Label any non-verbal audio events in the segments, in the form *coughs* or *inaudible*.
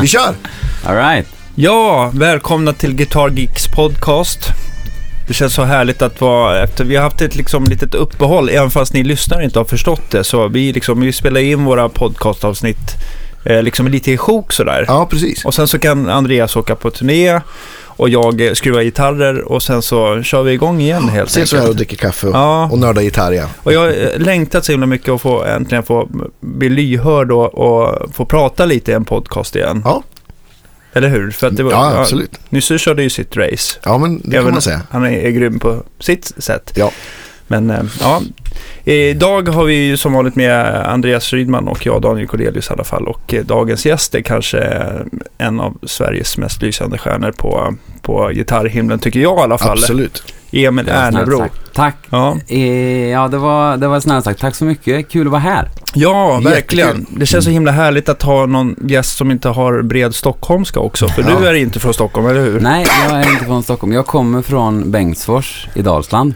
Vi *laughs* kör! All right. Ja, välkomna till Guitar Geeks podcast. Det känns så härligt att vara efter. Vi har haft ett liksom litet uppehåll, även fast ni lyssnare inte har förstått det. Så vi, liksom, vi spelar in våra podcastavsnitt eh, liksom lite i sjok sådär. Ja, precis. Och sen så kan Andreas åka på turné och jag skruvar gitarrer och sen så kör vi igång igen helt Ses vi här och enkelt. dricker kaffe och, Ja. och nördar gitarr igen. Och jag har längtat så himla mycket att få äntligen få bli lyhörd och, och få prata lite i en podcast igen. Ja. Eller hur? För att det var, Ja, absolut. Nyss körde ju sitt race. Ja, men det kan Även- man säga. Han är, är grym på sitt sätt. Ja. Men eh, ja, idag har vi ju som vanligt med Andreas Rydman och jag, Daniel Cordelius i alla fall. Och eh, dagens gäst är kanske en av Sveriges mest lysande stjärnor på, på gitarrhimlen, tycker jag i alla fall. Absolut. Emil Ernebro. Tack. Ja, Eh, ja, det var, det var snällt sagt. Tack så mycket. Kul att vara här. ja verkligen. Jättekul. Det känns så himla härligt att ha någon gäst som inte har bred stockholmska också. För Ja. du är inte från Stockholm, eller hur? Nej, jag är inte från Stockholm. Jag kommer från Bengtsfors i Dalsland.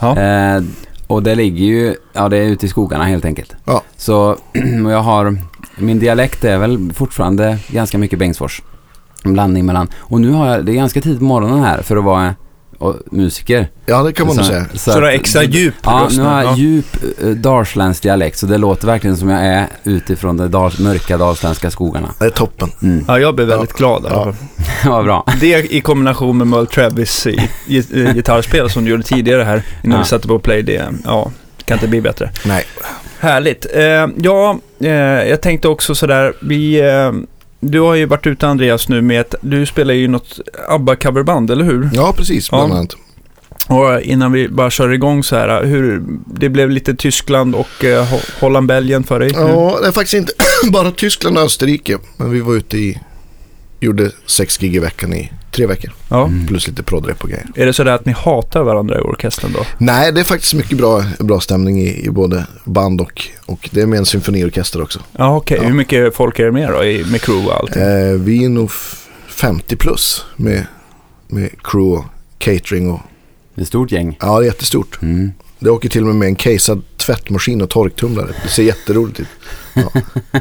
Ja. Eh, och det ligger ju, ja det är ute i skogarna helt enkelt. Ja. Så, *clears throat* och jag har, min dialekt är väl fortfarande ganska mycket Bengtsfors. En blandning mellan, och nu har jag, det är ganska tidigt på morgonen här för att vara och, musiker. Ja, det kan man nog Så- säga. Så du har extra djup Ja, nu har jag Ja. djup uh, dalsländsk dialekt så det låter verkligen som jag är utifrån de dal, mörka dalsländska skogarna. Det är toppen. Mm. Ja, jag blir väldigt glad. i alla Ja. *laughs* Vad bra. Det i kombination med Merle Travis gitarrspel som du gjorde tidigare här innan Ja. vi satte på play, det ja, kan inte bli bättre. Nej. Härligt. Eh, ja, eh, jag tänkte också sådär, vi, eh, du har ju varit ute Andreas nu med ett, du spelar ju något ABBA-coverband, eller hur? Ja, precis. Bland Ja. annat. Och innan vi bara kör igång så här, hur, det blev lite Tyskland och eh, Ho- Holland-Belgien för dig? nu. Ja, det är faktiskt inte *clears throat* bara Tyskland och Österrike. Men vi var ute i, gjorde sex gig i veckan i tre veckor. ja. Mm. Plus lite prodrep och grejer. Är det sådär att ni hatar varandra i orkestern då? Nej, det är faktiskt mycket bra, bra stämning i, i både band och, och det är med en symfoniorkester också. Ja, okej. Ja. Hur mycket folk är det med då, i, med crew och allting? Eh, vi är nog f- 50 plus med, med crew och catering och Det är ett stort gäng. ja, det är jättestort. Mm. Det åker till och med med en casead tvättmaskin och torktumlare. Det ser jätteroligt ut. Ja. *laughs*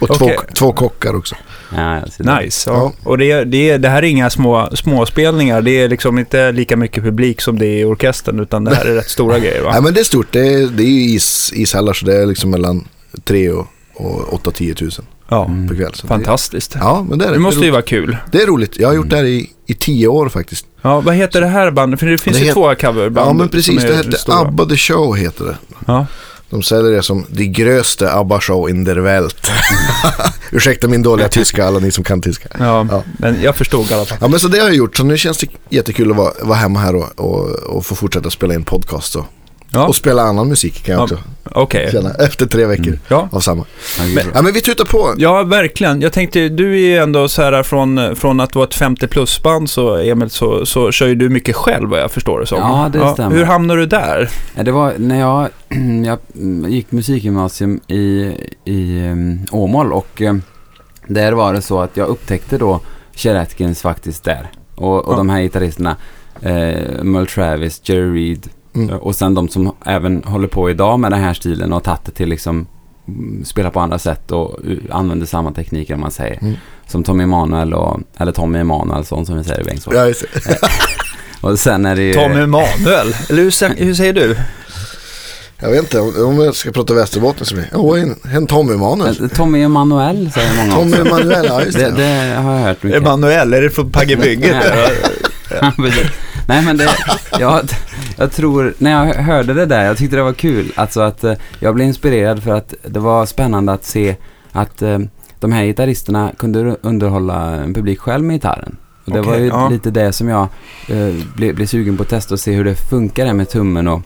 Och två, Okej. två kockar också. Ja. Nice. Ja. Ja. Och det, det, det här är inga små, småspelningar. Det är liksom inte lika mycket publik som det är i orkestern, utan det här är rätt stora grejer va? *laughs* Nej men det är stort. Det är, det är ju is, ishallar så det är liksom mellan 3 och, och 8-10 tusen Ja, Mm. per kväll. Så det, fantastiskt. ja men det är Det det. måste det, ju vara kul. det är roligt. Jag har gjort det här i, i tio år faktiskt. Ja, vad heter det här bandet? För det finns Det ju två coverband Ja men precis. Det heter stora. ABBA The Show heter det. Ja. De säljer det som det gröste ABBA-show in der Welt. *laughs* Ursäkta min dåliga tyska, alla ni som kan tyska. Ja, Ja. men jag förstod i alla fall. Ja men så det har jag gjort, så nu känns det jättekul att vara, vara hemma här och, och, och få fortsätta spela in podcast och, Ja, och spela annan musik kan jag Ja, också okej. känna efter tre veckor Ja. av samma. Men-. Ja men vi tutar på. Ja, verkligen. Jag tänkte, du är ju ändå så här från, från att vara ett 50 plus-band så, Emil, så, så kör ju du mycket själv vad jag förstår det som. Ja, det stämmer. Hur hamnade du där? Ja, det var när jag, *clears throat* jag gick musikgymnasium i, i um, Åmål och um, där var det så att jag upptäckte då Chet Atkins faktiskt där. Och, och Ja. de här gitarristerna, eh, Merle Travis, Jerry Reed Mm. eh, och sen de som även håller på idag med den här stilen och tagit det till liksom mm, spela på andra sätt och uh, använder samma tekniker om man säger. Mm. Som Tommy Emanuel och, eller Tommy Emanuel, sånt som vi säger i Bengtsfors. Ja, det. *laughs* Och sen är det ju... Tommy Emanuel, eller hur, hur säger du? jag vet inte om jag ska prata Västerbotten så blir det oh, en, en Tommy Emanuel. Eh, Tommy Emanuel säger många Tommy också. Emanuel, ja just Det, det. det har jag hört mycket. Emanuel, är det från. Ja, precis. *laughs* Nej men det, jag, jag tror, när jag hörde det där, jag tyckte det var kul. Alltså att eh, jag blev inspirerad för att det var spännande att se att eh, de här gitarristerna kunde underhålla en publik själv med gitarren. Och det Okej, var ju ja. lite det som jag eh, blev, blev sugen på att testa och se hur det funkar det med tummen och,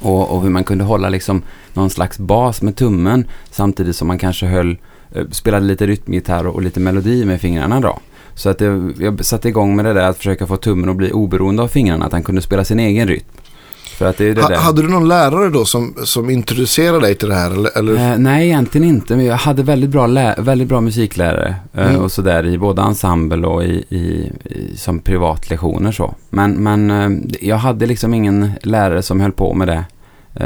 och, och hur man kunde hålla liksom någon slags bas med tummen samtidigt som man kanske höll, eh, spelade lite rytmgitarr och, och lite melodi med fingrarna då. Så att jag, jag satte igång med det där att försöka få tummen att bli oberoende av fingrarna, att han kunde spela sin egen rytm. För att det är det Ha, där. hade du någon lärare då som, som introducerade dig till det här? Eller? Eh, nej, egentligen inte. Men jag hade väldigt bra, väldigt bra musiklärare eh, Mm. och sådär i både ensemble och i, i, i, som privatlektioner så. Men, men eh, jag hade liksom ingen lärare som höll på med det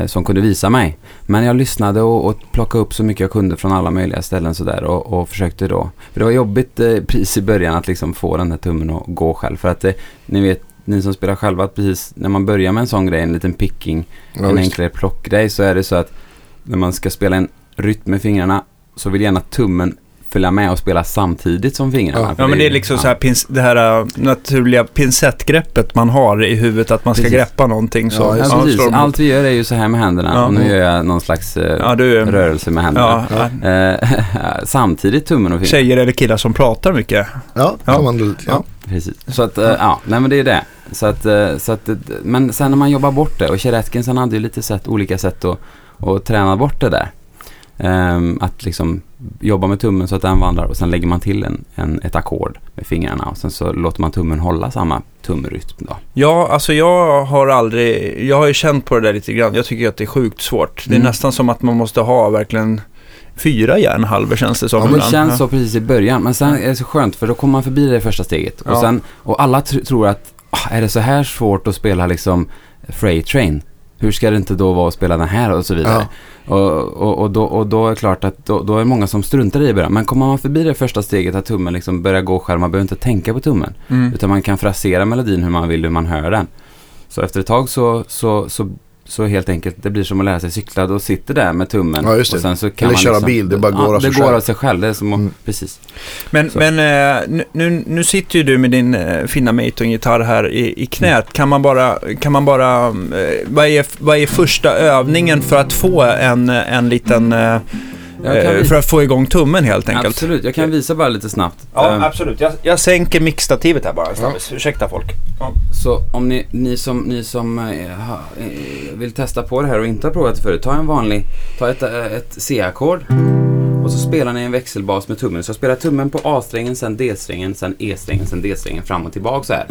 som kunde visa mig. Men jag lyssnade och, och plockade upp så mycket jag kunde från alla möjliga ställen sådär och, och försökte då. För det var jobbigt eh, *laughs* precis i början att liksom få den här tummen att gå själv. För att eh, ni vet, ni som spelar själva, att precis när man börjar med en sån grej, en liten picking, Ja, en visst. enklare plockgrej så är det så att när man ska spela en rytm med fingrarna så vill gärna tummen följa med och spela samtidigt som fingrarna. Ja. Men det är liksom ja. så här pins, det här äh, naturliga pincettgreppet man har i huvudet att man ska Precis. greppa någonting. Så, Ja, Ja, precis. Allt vi gör är ju så här med händerna Ja. och nu gör jag någon slags eh, ja, du, rörelse med händerna. ja, Ja. Eh, *laughs* samtidigt tummen och fingret. tjejer eller killar som pratar mycket. Ja, Ja. kan man ja. Precis. Så att, eh, ja, nej men det är det. Så att, eh, så att, men sen när man jobbar bort det och Kjell Atkinson hade ju lite sätt, olika sätt att, att träna bort det där. Ehm, att liksom jobba med tummen så att den vandrar och sen lägger man till en, en, ett ackord med fingrarna och sen så låter man tummen hålla samma tumrytm då. Ja, alltså jag har aldrig, jag har ju känt på det där lite grann. Jag tycker att det är sjukt svårt. Det är Mm. nästan som att man måste ha verkligen fyra järnhalvor känns det som Ja, men Det känns så precis i början men sen är det så skönt för då kommer man förbi det första steget. Och, Ja. sen, och alla tr- tror att "Ah, är det så här svårt att spela liksom Freight Train? Hur ska det inte då vara att spela den här och så vidare. Och, och, och, då, och då är det klart att då, då är det många som struntar i det i början. Men kommer man förbi det första steget att tummen liksom börjar gå själv, man behöver inte tänka på tummen. Mm. Utan man kan frasera melodin hur man vill, hur man hör den. Så efter ett tag så, så, så, så helt enkelt, det blir som att lära sig cykla. Då sitter det med tummen. Ja, just det. Och sen så kan Eller man köra liksom, bil, det bara går ja, av sig det går själv. av sig själv. Det är som att, Mm. precis. Men, Så. men eh, nu- nu, sitter ju du med din eh, fina Maton-gitarr här i, i knät. Kan man bara, kan man bara eh, vad, är, vad är första övningen för att få en, en liten, eh, eh, för att få igång tummen helt enkelt? Absolut, jag kan visa bara lite snabbt. Ja, Ehm, absolut. Jag, jag sänker mixstativet här bara. snabbis. Ursäkta folk. Ja. Så om ni, ni som, ni som eh, ha, eh, vill testa på det här och inte har provat det förut, ta en vanlig, ta ett, eh, ett C-ackord och så spelar ni en växelbas med tummen. Så spelar tummen på A-strängen, sen D-strängen, sen E-strängen, sen D-strängen fram och tillbaka så här.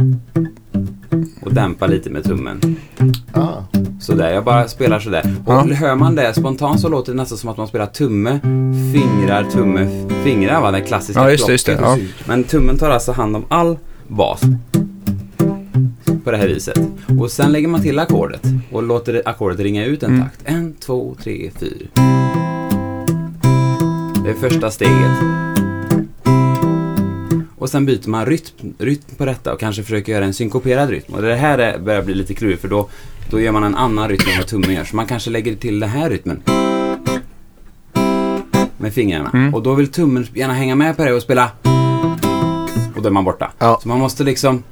Och dämpa lite med tummen. Ah. Sådär, jag bara spelar sådär. Och Ja. hör man det spontant så låter det nästan som att man spelar tumme, fingrar, tumme, fingrar va? Den klassiska Ja, just det, just det. Ja. Men tummen tar alltså hand om all bas. På det här viset. Och sen lägger man till ackordet och låter det- ackordet ringa ut en Mm. takt. En, två, tre, fyra. Det är första steget. Och sen byter man rytm, rytm på detta och kanske försöker göra en synkoperad rytm. Och det här är, börjar bli lite klurigt för då, då gör man en annan rytm än vad tummen gör. Så man kanske lägger till den här rytmen. Med fingrarna. Mm. Och då vill tummen gärna hänga med på det och spela. Och då är man borta. Ja. Så man måste liksom...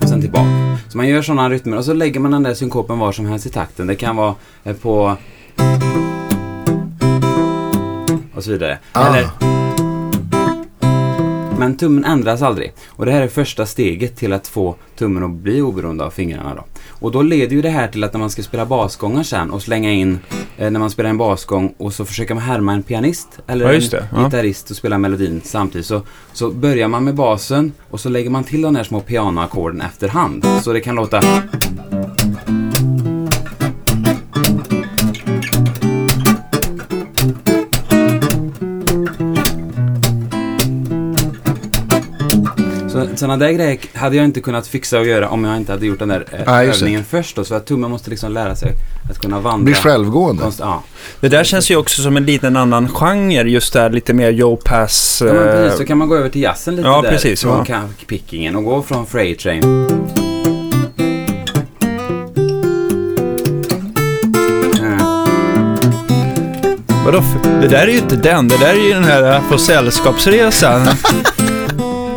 Och sen tillbaka. Så man gör sådana rytmer och så lägger man den där synkopen var som helst i takten. Det kan vara eh, på... Och så vidare. Ah. Eller... Men tummen ändras aldrig. Och det här är första steget till att få tummen att bli oberoende av fingrarna då. Och då leder ju det här till att när man ska spela basgångar sen och slänga in eh, när man spelar en basgång och så försöker man härma en pianist eller Ja, en. Ja. gitarrist och spela melodin samtidigt så, så börjar man med basen och så lägger man till de här små pianoackorden efterhand. Så det kan låta... Så, sådana där grejer hade jag inte kunnat fixa och göra om jag inte hade gjort den där eh, övningen först då. Så att tummen måste liksom lära sig att kunna vandra. Blir självgående. Konst, ja. Det där känns ju också som en liten annan genre, just där lite mer Joe Pass. Ja, men eh, precis, så kan man gå över till jazzen lite Ja, där. precis, Från ja. pickingen och gå från Freight Train. Vadå? Det där är ju inte den, det där är ju den här eh, på sällskapsresan. *laughs*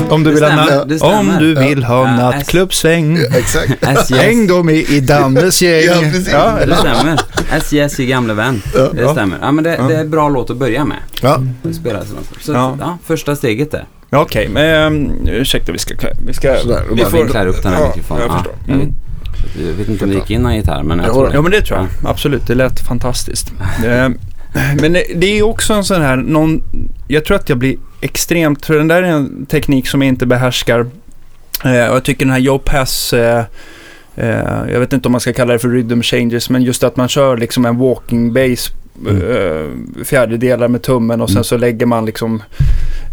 Om du vill ha, na- det stämmer. om du vill ha Ja, nattklubbsväng. Exakt. *laughs* Häng då med i Dannes gäng. Ja, precis. Ja, Det stämmer. SJS är gamle vän. Ja. Det stämmer. Ja, men det, det är en bra låt att börja med. Ja. Det spelar så, så Ja. ja. första steget där. Ja, Okej, men um, ursäkta, vi ska... Vi ska Sådär, vi Jag vinklar upp den här Ja, mikrofonen. jag Ja, förstår. jag, Mm. vet, jag vet inte om det gick in någon gitarr, men jag Ja, tror det. Ja, men det tror jag. Absolut, det lät fantastiskt. Eh, Men det är också en sån här, någon, jag tror att jag blir extremt, för den där är en teknik som jag inte behärskar. Eh, och jag tycker den här Joe Pass, eh, eh, jag vet inte om man ska kalla det för rhythm changes, men just att man kör liksom en walking bass, Mm. eh, fjärdedelar med tummen och sen Mm. så lägger man liksom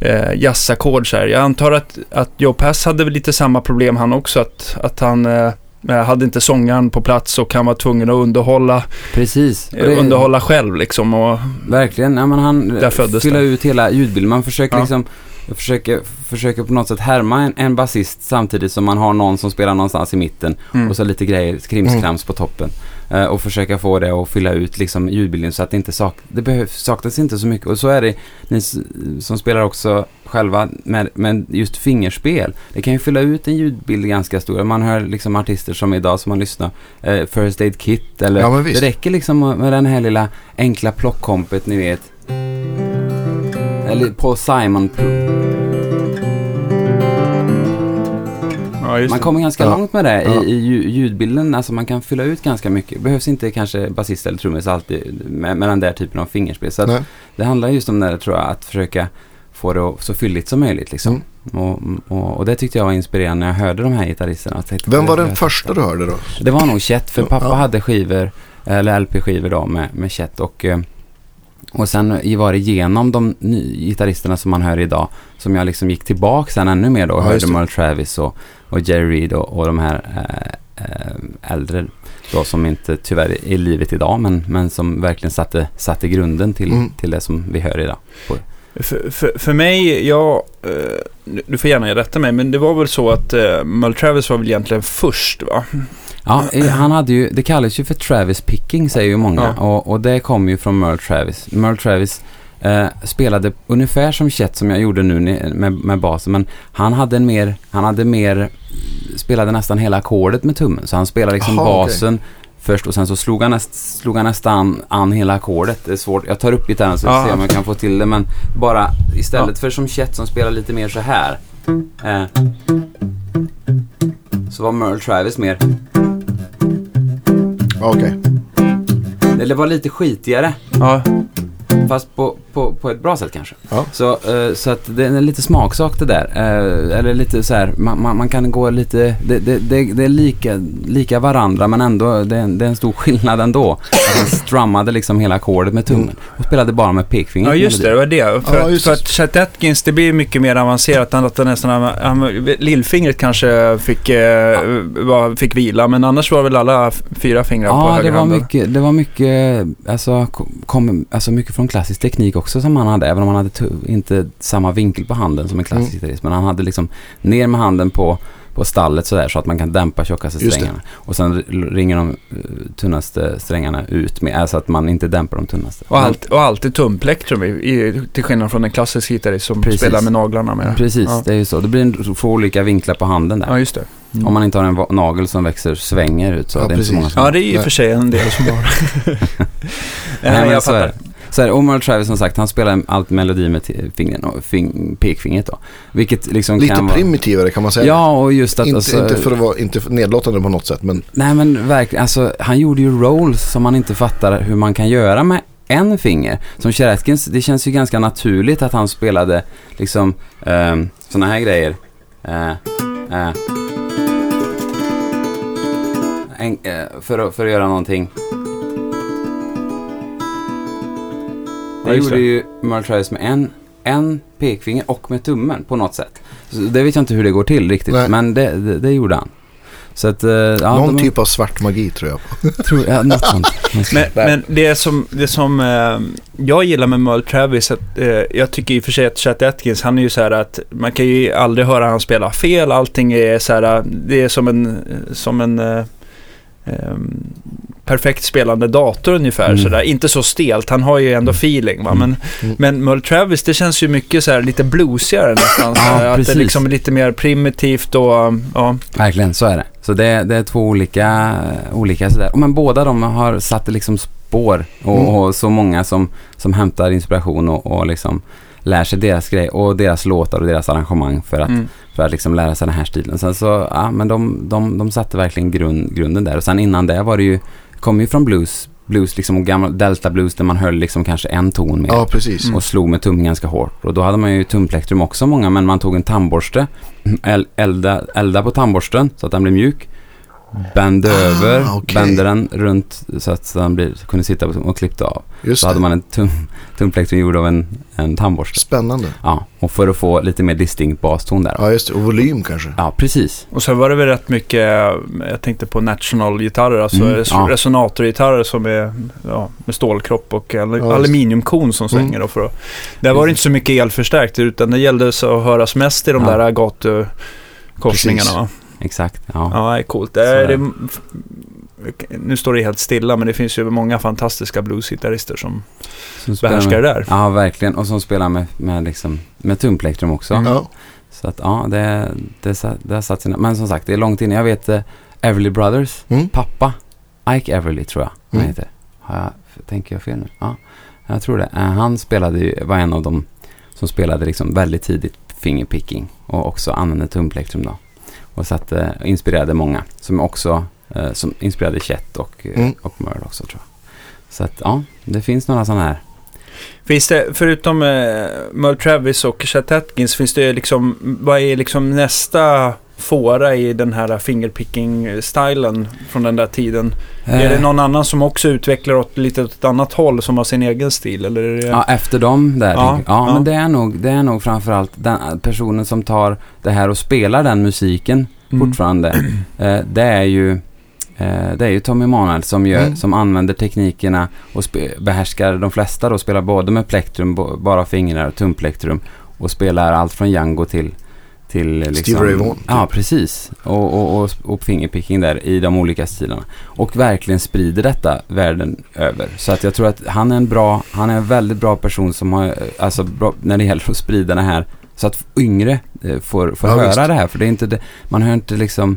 eh, jazzackord så här. Jag antar att, att Joe Pass hade väl lite samma problem han också, att, att han eh, hade inte sångaren på plats och han var tvungen att underhålla, Precis. Eh, det- underhålla själv liksom. Och, Verkligen. Ja, men han fyller det. ut hela ljudbilden. Man försöker Ja. liksom försöker, försöker på något sätt härma en, en basist samtidigt som man har någon som spelar någonstans i mitten mm. och så lite grejer, krimskrams på toppen. Eh, och försöka få det att fylla ut liksom ljudbilden så att det inte sak det behövs, saknas inte så mycket. Och så är det ni som spelar också själva med, med just fingerspel. Det kan ju fylla ut en ljudbild ganska stor. Man hör liksom artister som idag som man lyssnar, eh, First Aid Kit eller Ja, det räcker liksom med den här lilla enkla plockkompet ni vet. Eller Paul Simon. Ja, just Man det. kommer ganska Ja. långt med det Ja. i, i lju- ljudbilden. Alltså man kan fylla ut ganska mycket. Behövs inte kanske basist eller trummis alltid med, med den där typen av fingerspel. Så det handlar just om det tror jag, att försöka få det så fylligt som möjligt liksom. Mm. Och, och, och det tyckte jag var inspirerande när jag hörde de här gitarristerna. Tänkte, Vem var det- den första du hörde då? Det var nog Chet, för pappa Ja. hade skivor, eller LP-skivor då med, med Chet och, eh, och sen i- var det genom de gitarristerna som man hör idag som jag liksom gick tillbaka sen ännu mer då och Ja, hörde det. Merle Travis och, och Jerry Reed och, och de här eh, eh, äldre då som inte tyvärr är i livet idag men, men som verkligen satte, satte grunden till, Mm. till det som vi hör idag. För, för, för mig, jag, eh, du får gärna rätta mig, men det var väl så att eh, Merle Travis var väl egentligen först va? Ja, han hade ju, det kallas ju för Travis picking säger ju många Ja. och, och det kommer ju från Merle Travis. Merle Travis eh, spelade ungefär som Chet som jag gjorde nu med, med basen men han hade en mer, han hade mer, spelade nästan hela ackordet med tummen. Så han spelade liksom Aha, basen först och sen så slog han, näst, slog han nästan an hela ackordet. Det är svårt, jag tar upp gitarren så Ja. ser om jag kan få till det men bara istället för som Chet som spelar lite mer så här eh, så var Merle Travis mer. Okej. Eller var lite skitigare, Ja, fast på, på, på ett bra sätt kanske. Ja. Så, eh, så att det är lite smaksak det där. Eh, eller lite så här, man, man, man kan gå lite, det, det, det, det är lika, lika varandra men ändå, det är, en, det är en stor skillnad ändå. Att han strummade liksom hela ackordet med tummen och spelade bara med pekfingret. ja just det, det var det. För, Ja, att, för det. att Chet Atkins, det blir mycket mer avancerat än att det nästan, han- lillfingret kanske fick, eh, var, fick vila, men annars var väl alla fyra fingrar på Ja, det var mycket, det var mycket, alltså, kom, alltså mycket från klassisk teknik också som han hade. Även om han hade inte samma vinkel på handen som en klassisk Mm. gitarrist. Men han hade liksom ner med handen på, på stallet sådär så att man kan dämpa tjockaste strängarna. Och sen ringer de eh, tunnaste strängarna ut med, alltså att man inte dämpar de tunnaste. Och, allt, och alltid tumplektrum, i, i, till skillnad från en klassisk gitarrist som Precis. spelar med naglarna med. Precis, Ja. det är ju så. Det blir en, två olika vinklar på handen där. Ja, just det. Mm. Om man inte har en nagel som växer, svänger ut så. Ja, det är inte så precis. många som Ja, det är ju för sig en del som har *laughs* Nej, Nej, jag så fattar. Så är det. Omar Travis som sagt, han spelar allt melodi med fingren och fing, pekfingret då. Vilket liksom Lite kan vara... primitivare kan man säga. Ja, och just att... inte, alltså, inte för att vara inte nedlåtande på något sätt, men Nej men verkligen, alltså han gjorde ju rolls som man inte fattar hur man kan göra med en finger. Som Chet Atkins, det känns ju ganska naturligt att han spelade liksom um, sådana här grejer. Eh, eh. En, eh, för, att, för att göra någonting. Det Ja, just gjorde ju Travis med en, en pekfinger och med tummen på något sätt. Så det vet jag inte hur det går till riktigt, Nej. men det, det, det gjorde han. Så att, eh, ja, någon de- typ av svart magi tror jag. *laughs* Tror, ja, något sånt. Men, men det som, det som eh, jag gillar med Merle Travis, att, eh, jag tycker i och för sig att Chet Atkins, han är ju så här att man kan ju aldrig höra han spela fel, allting är så här, det är som en, som en eh, ehm, perfekt spelande dator ungefär Mm. sådär. Inte så stelt, han har ju ändå feeling va. Mm. Men, Mm. men Merle Travis, det känns ju mycket så här lite bluesigare nästan. *laughs* Ja, att det precis. är liksom lite mer primitivt och ja. Verkligen, så är det. Så det, det är två olika, olika sådär. Men båda de har satt liksom spår och, Mm. och så många som, som hämtar inspiration och, och liksom lär sig deras grej och deras låtar och deras arrangemang för att, Mm. för att liksom lära sig den här stilen. Sen så, ja men de, de, de satte verkligen grund, grunden där. Och sen innan det var det ju, kom ju från blues, blues liksom gammal delta blues där man höll liksom kanske en ton mer. Ja, precis. Och slog med tummen ganska hårt. Och då hade man ju tumplektrum också många, men man tog en tandborste, *clears throat* el- elda, elda på tandborsten så att den blev mjuk. Bände Ah, över, okej. bände den runt så att den blir, kunde sitta och klippte av. Just Så hade det. man en tum, tumplektrum gjord av en, en tandborste. Spännande. Ja, och för att få lite mer distinkt baston där. Ja, just det. Och volym kanske. Ja, precis. Och sen var det väl rätt mycket, jag tänkte på national-gitarrer, alltså Mm, ja. resonatorgitarrer som är ja, med stålkropp och al- Ja, aluminiumkon som svänger. Mm. Då för att, där var det inte så mycket elförstärkt utan det gällde så att höras mest i de Ja. där gatukorsningarna. Precis. Exakt. Ja. Ja, det är coolt. Det det, nu står det helt stilla men det finns ju många fantastiska bluesgitarrister som Som behärskar med, det där. Ja, verkligen. Och som spelar med, med, liksom, med tumplektrum också. Ja. Så att ja, det, det, det har satt sina... Men som sagt, det är långt inne. Jag vet eh, Everly Brothers Mm. pappa, Ike Everly tror jag han Mm. heter. Har jag, tänker jag fel nu? Ja, jag tror det. Eh, Han spelade ju, var en av dem som spelade liksom väldigt tidigt fingerpicking och också använde tumplektrum då. Och satte, inspirerade många som också eh, som inspirerade Chet och, eh, Mm. och Merle också tror jag. Så att ja, det finns några sådana här. Finns det, förutom eh, Merle Travis och Chet Atkins, finns det liksom, vad är liksom nästa fåra i den här fingerpicking-stilen från den där tiden? Är det Eh, någon annan som också utvecklar åt lite åt ett annat håll som har sin egen stil? Eller är det... Ja, efter dem där. Ja, Ja, ja, men det är nog, det är nog framförallt den personen som tar det här och spelar den musiken Mm. fortfarande. *clears throat* Eh, det är ju eh, det är ju Tommy Emanuel som, gör, Mm. som använder teknikerna och behärskar de flesta då. Spelar både med plektrum, bara fingrar och tumplektrum. Och spelar allt från Django till, till liksom, Ray Vaughan, typ. Ja, precis. Och, och, och, och fingerpicking där i de olika stilarna. Och verkligen sprider detta världen över. Så att jag tror att han är en bra, han är en väldigt bra person som har, eh, alltså bra, när det gäller att sprida det här. Så att yngre eh, får, får Ja, höra visst. det här. För det är inte det, man hör inte liksom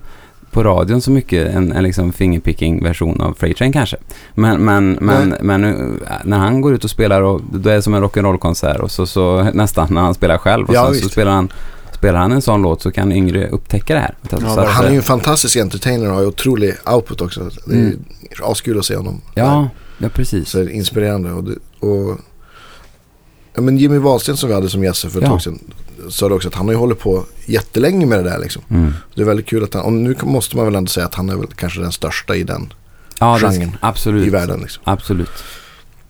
på radion så mycket en, en liksom fingerpicking version av Freight Train kanske. Men, men, men, Nej. men när han går ut och spelar och då är det som en rock'n'roll-konsert och så, så *laughs* nästan när han spelar själv och Ja, så visst. spelar han Spelar han en sån låt så kan yngre upptäcka det här. Så att, Han är ju en fantastisk entertainer och har ju otrolig output också. Det är Mm. askul att se honom. Ja, ja precis. Så det är inspirerande. Och, det, och ja, men Jimmy Wahlsten som vi hade som gäst för ett Ja. tag sedan sa det också att han har ju hållit på jättelänge med det där liksom. Mm. Det är väldigt kul att han, och nu måste man väl ändå säga att han är väl kanske den största i den, Ja, det, genren absolut. i världen liksom. Absolut.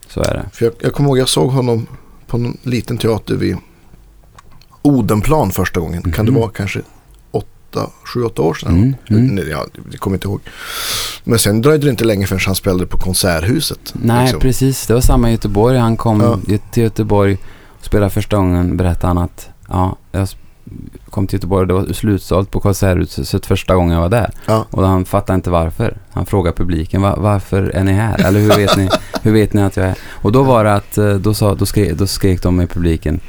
Så är det. För jag, jag kommer ihåg jag såg honom på en liten teater vid Odenplan första gången. Kan det Mhm. vara kanske åtta, sju, åtta år sedan? Mm, mm. Ja, det kommer inte ihåg. Men sen dröjde det inte länge förrän han spelade på Konserthuset. Nej, liksom. precis. Det var samma i Göteborg. Han kom Ja. till Göteborg och spelade första gången. Berättade han att ja, jag kom till Göteborg och det var slutsålt på Konserthuset första gången jag var där. Ja. Och han fattade inte varför. Han frågade publiken, "Va- varför är ni här? Eller hur vet ni, *laughs* hur vet ni att jag är Och då var det att, eh, då, sa, då, skrek, då skrek de i publiken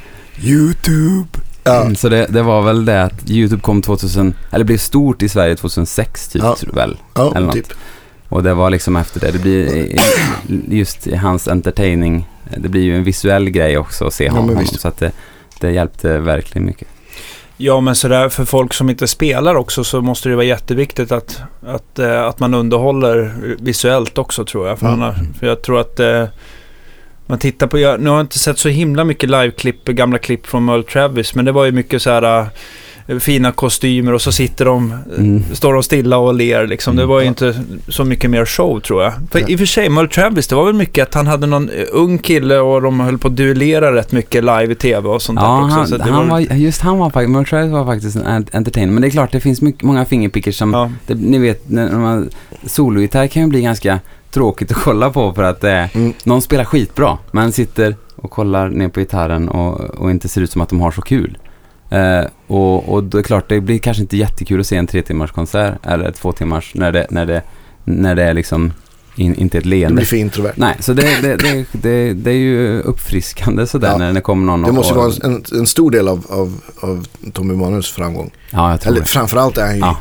YouTube! Ja. Mm, Så det, det var väl det att YouTube kom 2000, eller blev stort i Sverige 2006 typ, Ja. tror jag väl. Ja, Eller något. typ. Och det var liksom efter det. Det blir just i hans entertaining. Det blir ju en visuell grej också att se Ja, honom. så att det, det hjälpte verkligen mycket. Ja, men sådär för folk som inte spelar också så måste det vara jätteviktigt att, att, eh, att man underhåller visuellt också tror jag. För, Mm. annars, för jag tror att eh, man tittar på, jag, nu har jag inte sett så himla mycket liveklipp, gamla klipp från Merle Travis, men det var ju mycket så här eh, fina kostymer och så sitter de, eh, Mm. står de stilla och ler liksom. Det Mm. var ju inte så mycket mer show tror jag. För Nej. i och för sig, Merle Travis, det var väl mycket att han hade någon eh, ung kille och de höll på att duellera rätt mycket live i tv och sånt Ja, där också. han, Så det han var, just han var faktiskt, Merle Travis var faktiskt en ent- entertainer. Men det är klart, det finns mycket, många fingerpickers som, ja. det, ni vet, när när man, sologitarr kan ju bli ganska tråkigt att kolla på för att är, Mm. någon spelar skitbra, men sitter och kollar ner på gitarren och, och inte ser ut som att de har så kul. Eh, och, och det är klart, det blir kanske inte jättekul att se en tre timmars konsert eller två timmars när det, när det, när det är liksom in, inte ett leende. blir för introvert. Nej, så det, det, det, det, det är ju uppfriskande sådär Ja. när det kommer någon Det måste och, vara en, en, stor del av, av, av Tommy Manuels framgång. Ja, jag tror Eller det. framförallt är han ju Ja.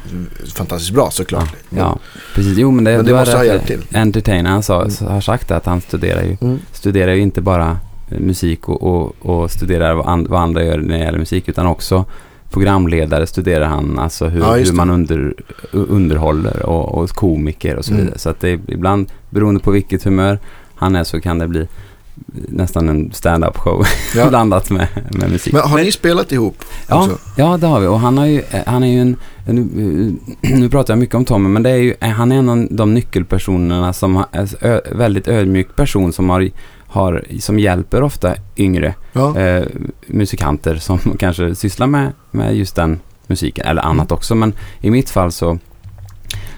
fantastiskt bra såklart. Ja, ja, precis. Jo, men det, Men det måste ha hjälpt till. Entertainer, han sa, Mm. har sagt att han studerar ju, Mm. studerar ju inte bara musik och, och, och studerar vad, and, vad andra gör när det gäller musik, utan också programledare studerar han, alltså hur, Ja, hur man under, underhåller och, och komiker och så Mm. vidare. Så att det är ibland, beroende på vilket humör han är, så kan det bli nästan en stand-up show *laughs* Ja. blandat med, med musik. Men har ni spelat ihop? Ja, också? ja, det har vi. Och han, har ju, eh, han är ju en... Nu, *clears throat* nu pratar jag mycket om Tommy, men det är ju, eh, han är en av de nyckelpersonerna som är ö, väldigt ödmjuk person som, har, har, som hjälper ofta yngre Ja. eh, musikanter som *laughs* kanske sysslar med, med just den musiken, eller annat också. Men i mitt fall så,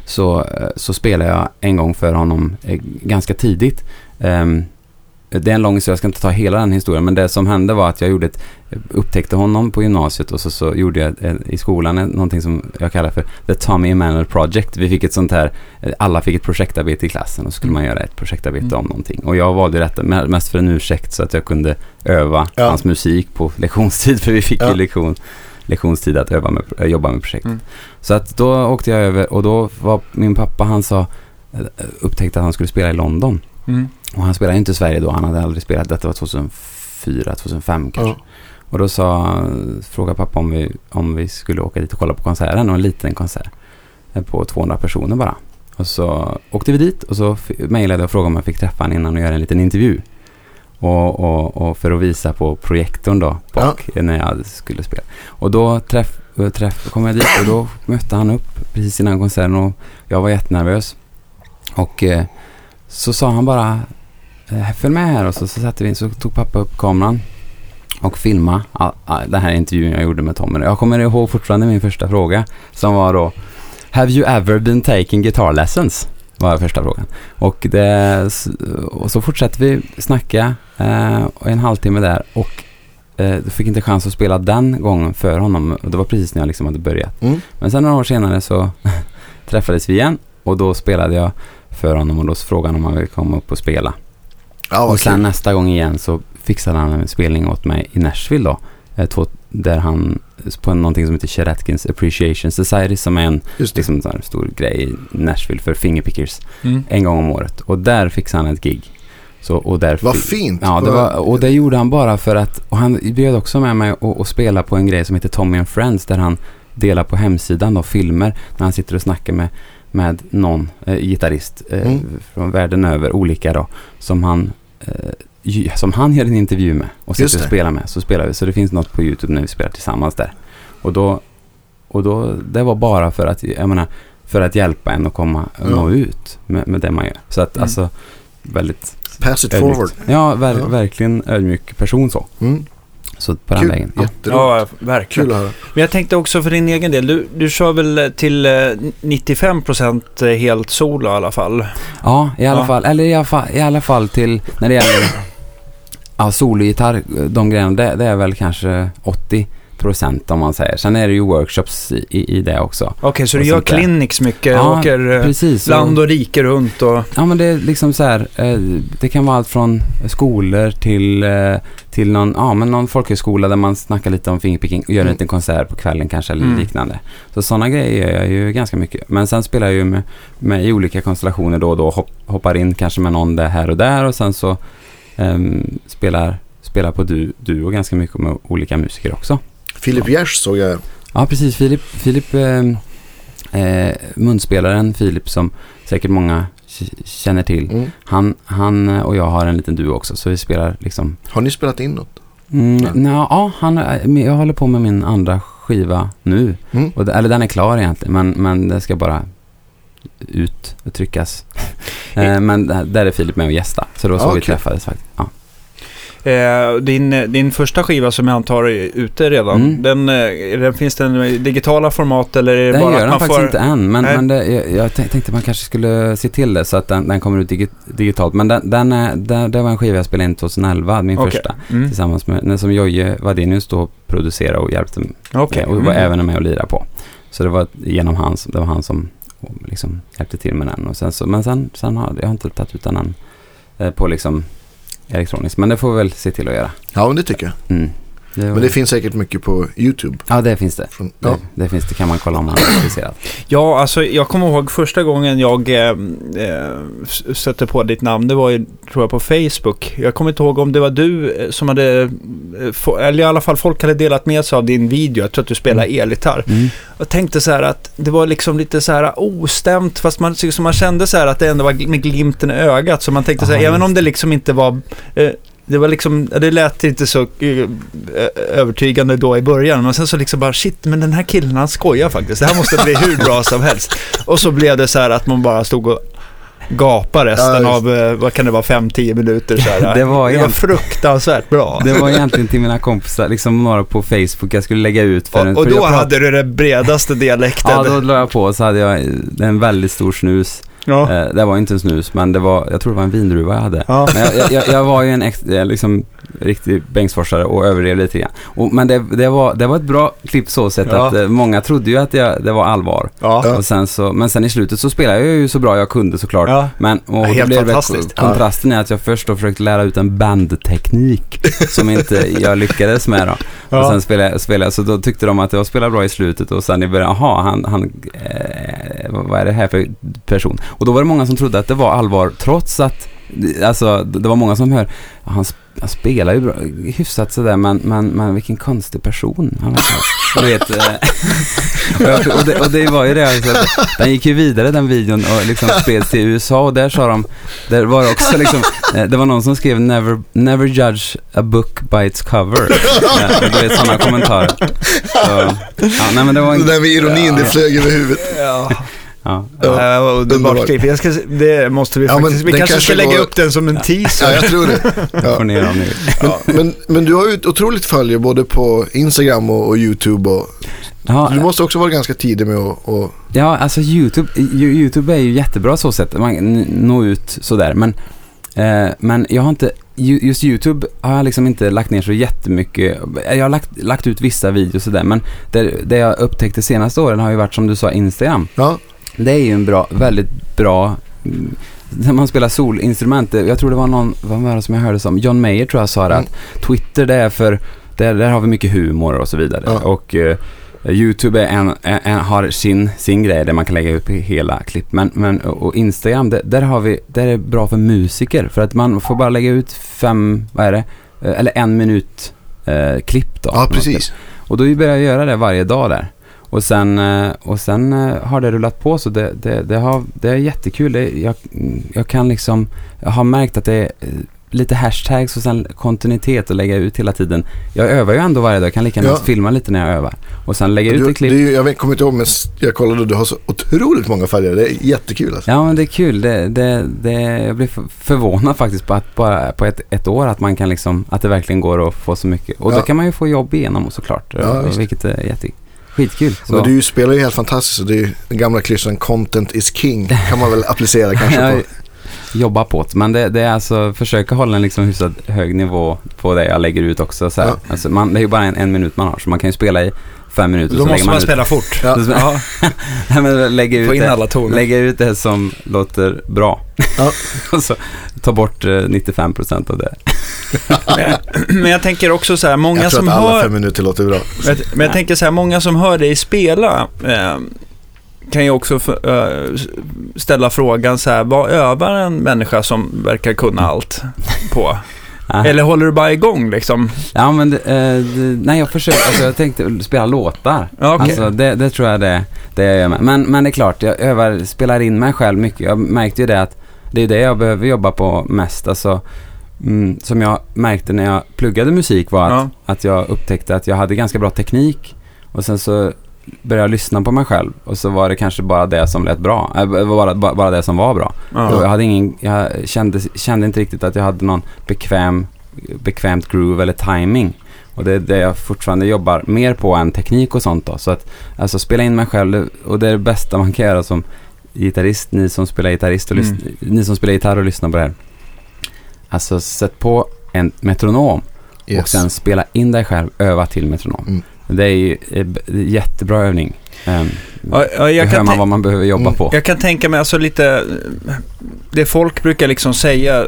så, eh, så spelar jag en gång för honom eh, ganska tidigt. Ehm, det är en lång historia, jag ska inte ta hela den historien, men det som hände var att jag gjorde ett, upptäckte honom på gymnasiet och så, så gjorde jag eh, i skolan någonting som jag kallar för The Tommy Emanuel Project. Vi fick ett sånt här, eh, alla fick ett projektarbete i klassen och så skulle man göra ett projektarbete Mm. om någonting. Och jag valde detta me- mest för en ursäkt så att jag kunde öva Ja. hans musik på *laughs* lektionstid, för vi fick Ja. ju lektion, lektionstid att öva med, jobba med projekt. Mm. Så att då åkte jag över och då var min pappa, han sa, eh, upptäckte att han skulle spela i London. Mm. Och han spelade inte i Sverige då, han hade aldrig spelat. Detta var 2004, 2005 kanske. Ja. Och då sa, frågade pappa om vi, om vi skulle åka dit och kolla på konserten. Och en liten konsert. eh, På 200 personer bara. Och så åkte vi dit och så mejlade jag och frågade om jag fick träffa honom innan och göra en liten intervju. Och, och, och för att visa på projektorn då bak när jag skulle spela. Och då träff, eh, träff, kom jag dit och då mötte han upp precis innan konserten och jag var jättenervös. Och eh, så sa han bara följ med här och så, så satte vi så tog pappa upp kameran och filma all, all, den här intervjun jag gjorde med Tommy. Jag kommer ihåg fortfarande min första fråga som var då Have you ever been taking guitar lessons? Var första frågan. Och, det, och så fortsatte vi snacka eh, en halvtimme där och eh, fick inte chans att spela den gången för honom. Det var precis när jag liksom hade börjat. Mm. Men sen några år senare så *laughs* träffades vi igen och då spelade jag för honom och då frågade han om han ville komma upp och spela. Ja, och sen kul. nästa gång igen så fixade han en spelning åt mig i Nashville då. eh, två- Där han, på någonting som heter Sheratkins Appreciation Society som är en liksom, sån här stor grej i Nashville för fingerpickers. Mm. En gång om året. Och där fixade han ett gig. Så, och där Vad fi- fint. Ja, det var, och det gjorde han bara för att, och han bjöd också med mig att att spela på en grej som heter Tommy and Friends där han delar på hemsidan då, filmer när han sitter och snackar med, med någon eh, gitarrist eh, Mm. från världen över, olika då, som han, eh, som han gör en intervju med och sitter och spelar med. Så spelar vi, så det finns något på YouTube när vi spelar tillsammans där. Och då, och då, det var bara för att, jag menar, för att hjälpa en att komma, Ja. nå ut med, med det man gör. Så att Mm. alltså, väldigt Pass it ödmjukt. forward. Ja, ver- Ja. verkligen ödmjuk person så. Mm. Så på den Kul. vägen. Ja. Ja, verkligen. Kul. Men jag tänkte också för din egen del, du, du kör väl till eh, 95% helt solo i alla fall? ja, i alla Ja. fall. Eller i alla fall, i alla fall till när det gäller ja, sologitarr, de grejerna. Det, det är väl kanske 80 procent om man säger. Sen är det ju workshops i, i, det också. Okej, så du gör clinics mycket, Ja, åker eh, Precis. land och rike runt och... Ja men det är liksom så här, eh, det kan vara allt från skolor till, eh, till någon, ja, men någon folkhögskola där man snackar lite om fingerpicking och gör en Mm. liten konsert på kvällen kanske eller Mm. liknande. Så sådana grejer gör jag ju ganska mycket. Men sen spelar jag ju med, med i olika konstellationer då och då, hopp, hoppar in kanske med någon där här och där och sen så ehm, spelar, spelar på du, duo ganska mycket med olika musiker också. Filip Gers såg jag. Ja, precis. Filip, Filip eh, eh, munspelaren Filip som säkert många känner till. Mm. Han, han och jag har en liten duo också, så vi spelar liksom... Har ni spelat in något? Mm, Ja. ja, han, jag håller på med min andra skiva nu. Mm. Och eller den är klar egentligen, men, men det ska bara ut och tryckas. *laughs* eh, men där är Filip med och gästa, så var så Ja, vi kul. träffades faktiskt. Ja. Eh, din, din första skiva som jag antar är ute redan, Mm. den, eh, den, finns den i digitala format eller är det Den bara gör att den man faktiskt får... inte än, men, Nej. men det, jag, jag tänk- tänkte man kanske skulle se till det så att den, den kommer ut digi, digitalt. Men den, den är, det, det var en skiva jag spelade in 2011, min Okej. första. Mm. Tillsammans med, som Jojje Vadenius då producerade och hjälpte mig Okej. och var Mm. även med och lirade på. Så det var genom han, som- det var han som liksom hjälpte till med den. Och sen så, men sen, sen har jag har inte tagit ut den än eh, på liksom elektroniskt. Men det får vi väl se till att göra. Ja, men det tycker jag. Mm. Det var, Men det finns säkert mycket på YouTube. ja, det finns det. Från, Det, ja. det finns det, kan man kolla om man är intresserad. Ja, alltså jag kommer ihåg första gången jag eh, eh, stötte på ditt namn. Det var ju, tror jag, på Facebook. Jag kommer inte ihåg om det var du eh, som hade, eh, eller i alla fall folk hade delat med sig av din video. Jag tror att du spelar elgitarr. Mm. Jag tänkte så här att det var liksom lite så här ostämt, fast man, så man kände så här att det ändå var med glimten i ögat. Så man tänkte så här, Aha, även om det liksom inte var eh, det var liksom, det lät inte så eh, övertygande då i början. Men sen så liksom bara, shit, men den här killen han skojar faktiskt. Det här måste bli hur bra som helst. Och så blev det så här att man bara stod och gapa resten Ja, av, eh, vad kan det vara, 5-10 minuter så här. *laughs* Det var det var fruktansvärt bra. Det var egentligen till mina kompisar, liksom några på Facebook jag skulle lägga ut för en... och, och för då hade du den bredaste dialekten. Ja, då la jag på och så hade jag en väldigt stor snus. Ja. Eh, det var inte en snus, men det var, jag tror det var en vindruva jag hade. Ja. Men jag, jag, jag var ju en ex, eh, liksom, riktig Bengtsforsare och överdrev lite grann. Och, men det, det, var, det var ett bra klipp så sett Ja. att eh, många trodde ju att jag, det var allvar. Ja. Och sen så, men sen i slutet så spelade jag ju så bra jag kunde såklart. Ja. Men och helt blev det fantastiskt. kontrasten är att jag först då försökte lära ut en bandteknik *laughs* som inte jag lyckades med då. Ja. Och sen spelade jag, spelade, så då tyckte de att jag spelade bra i slutet och sen i början, jaha, han, han eh, vad är det här för person? Och då var det många som trodde att det var allvar trots att, alltså det var många som hör, "Ja, han, sp- han spelar ju bra, hyfsat sådär men, men, men vilken konstig person han var. Du vet, eh, *laughs* och, jag, och, det, och det var ju det, alltså, den gick ju vidare den videon och liksom spreds till USA och där sa de, där var det också liksom, eh, det var någon som skrev never, never judge a book by its cover. *laughs* Ja, du vet sådana kommentarer. Så, ja, nej men det var Det en, där med ironin, det flög över huvudet. Ja. Ja, Ja, Ja, underbart klipp. Jag ska, det måste vi Ja, faktiskt. Vi den kanske ska kanske lägga går- upp den som en teaser. Ja, jag tror det. *laughs* Ja. Men, men, men du har ju ett otroligt följe både på Instagram och, och YouTube. Och, Ja, du måste också vara ganska tidig med att... Och, Ja, alltså YouTube, YouTube är ju jättebra så sätt. Man kan n- nå ut sådär. Men, eh, men jag har inte, ju- just YouTube har jag liksom inte lagt ner så jättemycket. Jag har lagt, lagt ut vissa videos sådär. Men det, det jag upptäckte senaste åren har ju varit som du sa Instagram. ja, Det är ju en bra, väldigt bra mm, när man spelar solinstrument, det- jag tror det var någon, vad var det som jag hörde som, John Mayer tror jag sa det, Mm. att Twitter det är för, där, där har vi mycket humor och så vidare. Ja. Och eh, YouTube är en, en, en, har sin, sin grej där man kan lägga upp hela klipp. Men, men, och Instagram, det, där har vi, där är det bra för musiker. För att man får bara lägga ut fem, vad är det, Eh, eller en minut eh, klipp då. ja, precis. Och då började jag göra det varje dag där. Och sen, eh, och sen eh, har det rullat på så det, det, det, har, det är jättekul. Det, jag, jag kan liksom, jag har märkt att det är eh, lite hashtags och sen kontinuitet och lägga ut hela tiden. Jag övar ju ändå varje dag, jag kan lika gärna Ja. filma lite när jag övar. Och sen lägga ut ett klipp. ju- jag kommer inte ihåg, men jag kollade och du har så otroligt många följare. Det är jättekul alltså. Ja men det är kul. Det, det, det, jag blir för- förvånad faktiskt på att bara på ett, ett år att man kan liksom, att det verkligen går att få så mycket. Och Ja. då kan man ju få jobb igenom såklart. Ja, och- vilket är jätte, skitkul. Så. Men du spelar ju helt fantastiskt och det är ju den gamla klyschan content is king. kan man väl applicera *laughs* kanske på. jobba på det. Men det, det är alltså försöka hålla en liksom hyfsat hög nivå på det jag lägger ut också. Så. Ja. Alltså man, det är ju bara en, en minut man har så man kan ju spela i fem minuter. Då så måste lägger man ut, spela fort. Ja. *laughs* Ja. *laughs* Nej, men lägga, Få ut in det, alla toner. lägga ut det som låter bra. Ja. *laughs* och så ta bort eh, 95% av det. Men jag *clears throat* täntänker också så här, många Jag tror som att alla hör... fem minuter låter bra. Men jag, men jag tänker så här, många som hör dig spela eh, kan ju också eh, ställa frågan så här, vad övar en människa som verkar kunna allt på? Ja. Eller håller du bara igång liksom? Ja men eh, nej jag försöker, alltså jag tänkte spela låtar. Okej. Alltså det, det tror jag det, det jag gör med. Men, men det är klart, jag övar, spelar in mig själv mycket. Jag märkte ju det att det är det jag behöver jobba på mest. Alltså, mm, som jag märkte när jag pluggade musik var att, Ja. att jag upptäckte att jag hade ganska bra teknik. Och sen så började lyssna på mig själv och så var det kanske bara det som lät bra. Äh, bara, bara, bara det som var bra. Ja. Jag, hade ingen, jag kände, kände inte riktigt att jag hade någon bekväm, bekvämt groove eller timing. Och det är det jag fortfarande jobbar mer på än teknik och sånt då. Så att alltså spela in mig själv och det är det bästa man kan göra som gitarrist, ni som spelar gitarrist och Mm. ni som spelar gitarr och lyssnar på det här. Alltså sätt på en metronom och Yes. sen spela in dig själv, öva till metronom. Mm. Det är ju eh, jättebra övning. Um, Ja, ja, jag hör kan man vad man behöver jobba Mm. på. jag kan tänka mig alltså lite, det folk brukar liksom säga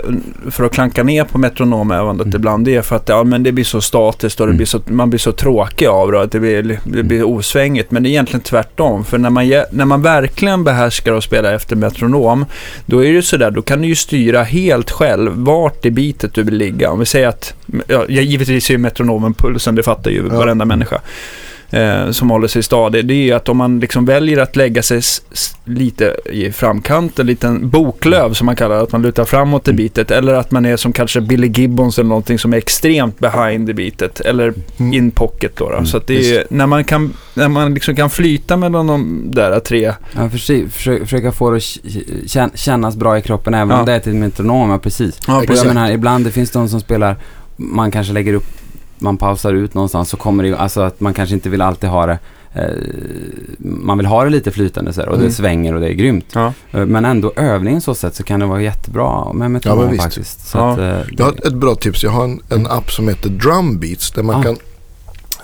för att klanka ner på metronomövandet Mm. ibland, det är för att ja, men det blir så statiskt och det Mm. blir så, man blir så tråkig av det, att det blir, det blir osvängigt. Men det är egentligen tvärtom, för när man, när man verkligen behärskar att spela efter metronom, då är det sådär, då kan du ju styra helt själv vart i bitet du vill ligga. Om vi säger att, ja, givetvis är ju metronomen pulsen, det fattar ju Ja. varenda människa. Eh, som håller sig stadig, det är att om man liksom väljer att lägga sig lite i framkant, en liten boklöv som man kallar det, att man lutar framåt i bitet, eller att man är som kanske Billy Gibbons eller någonting som är extremt behind i bitet, eller Mm. in pocket då. då. Mm, Så att det är, när man kan, när man liksom kan flyta mellan de där tre, Ja, försöka, försöka, försöka få det att kännas bra i kroppen även Ja. om det är till metronom, ja precis. Ja, och jag menar, ibland det finns de som spelar, man kanske lägger upp, man pausar ut någonstans så kommer det ju, alltså att man kanske inte vill alltid ha det eh, man vill ha det lite flytande så här, och Mm. det svänger och det är grymt. Ja. Eh, Men ändå övningen så sätt så kan det vara jättebra med Ja, metronom visst. faktiskt. Så Ja. att, eh, Jag har det, ett bra tips. Jag har en, en app som heter Drumbeats där man Ah. kan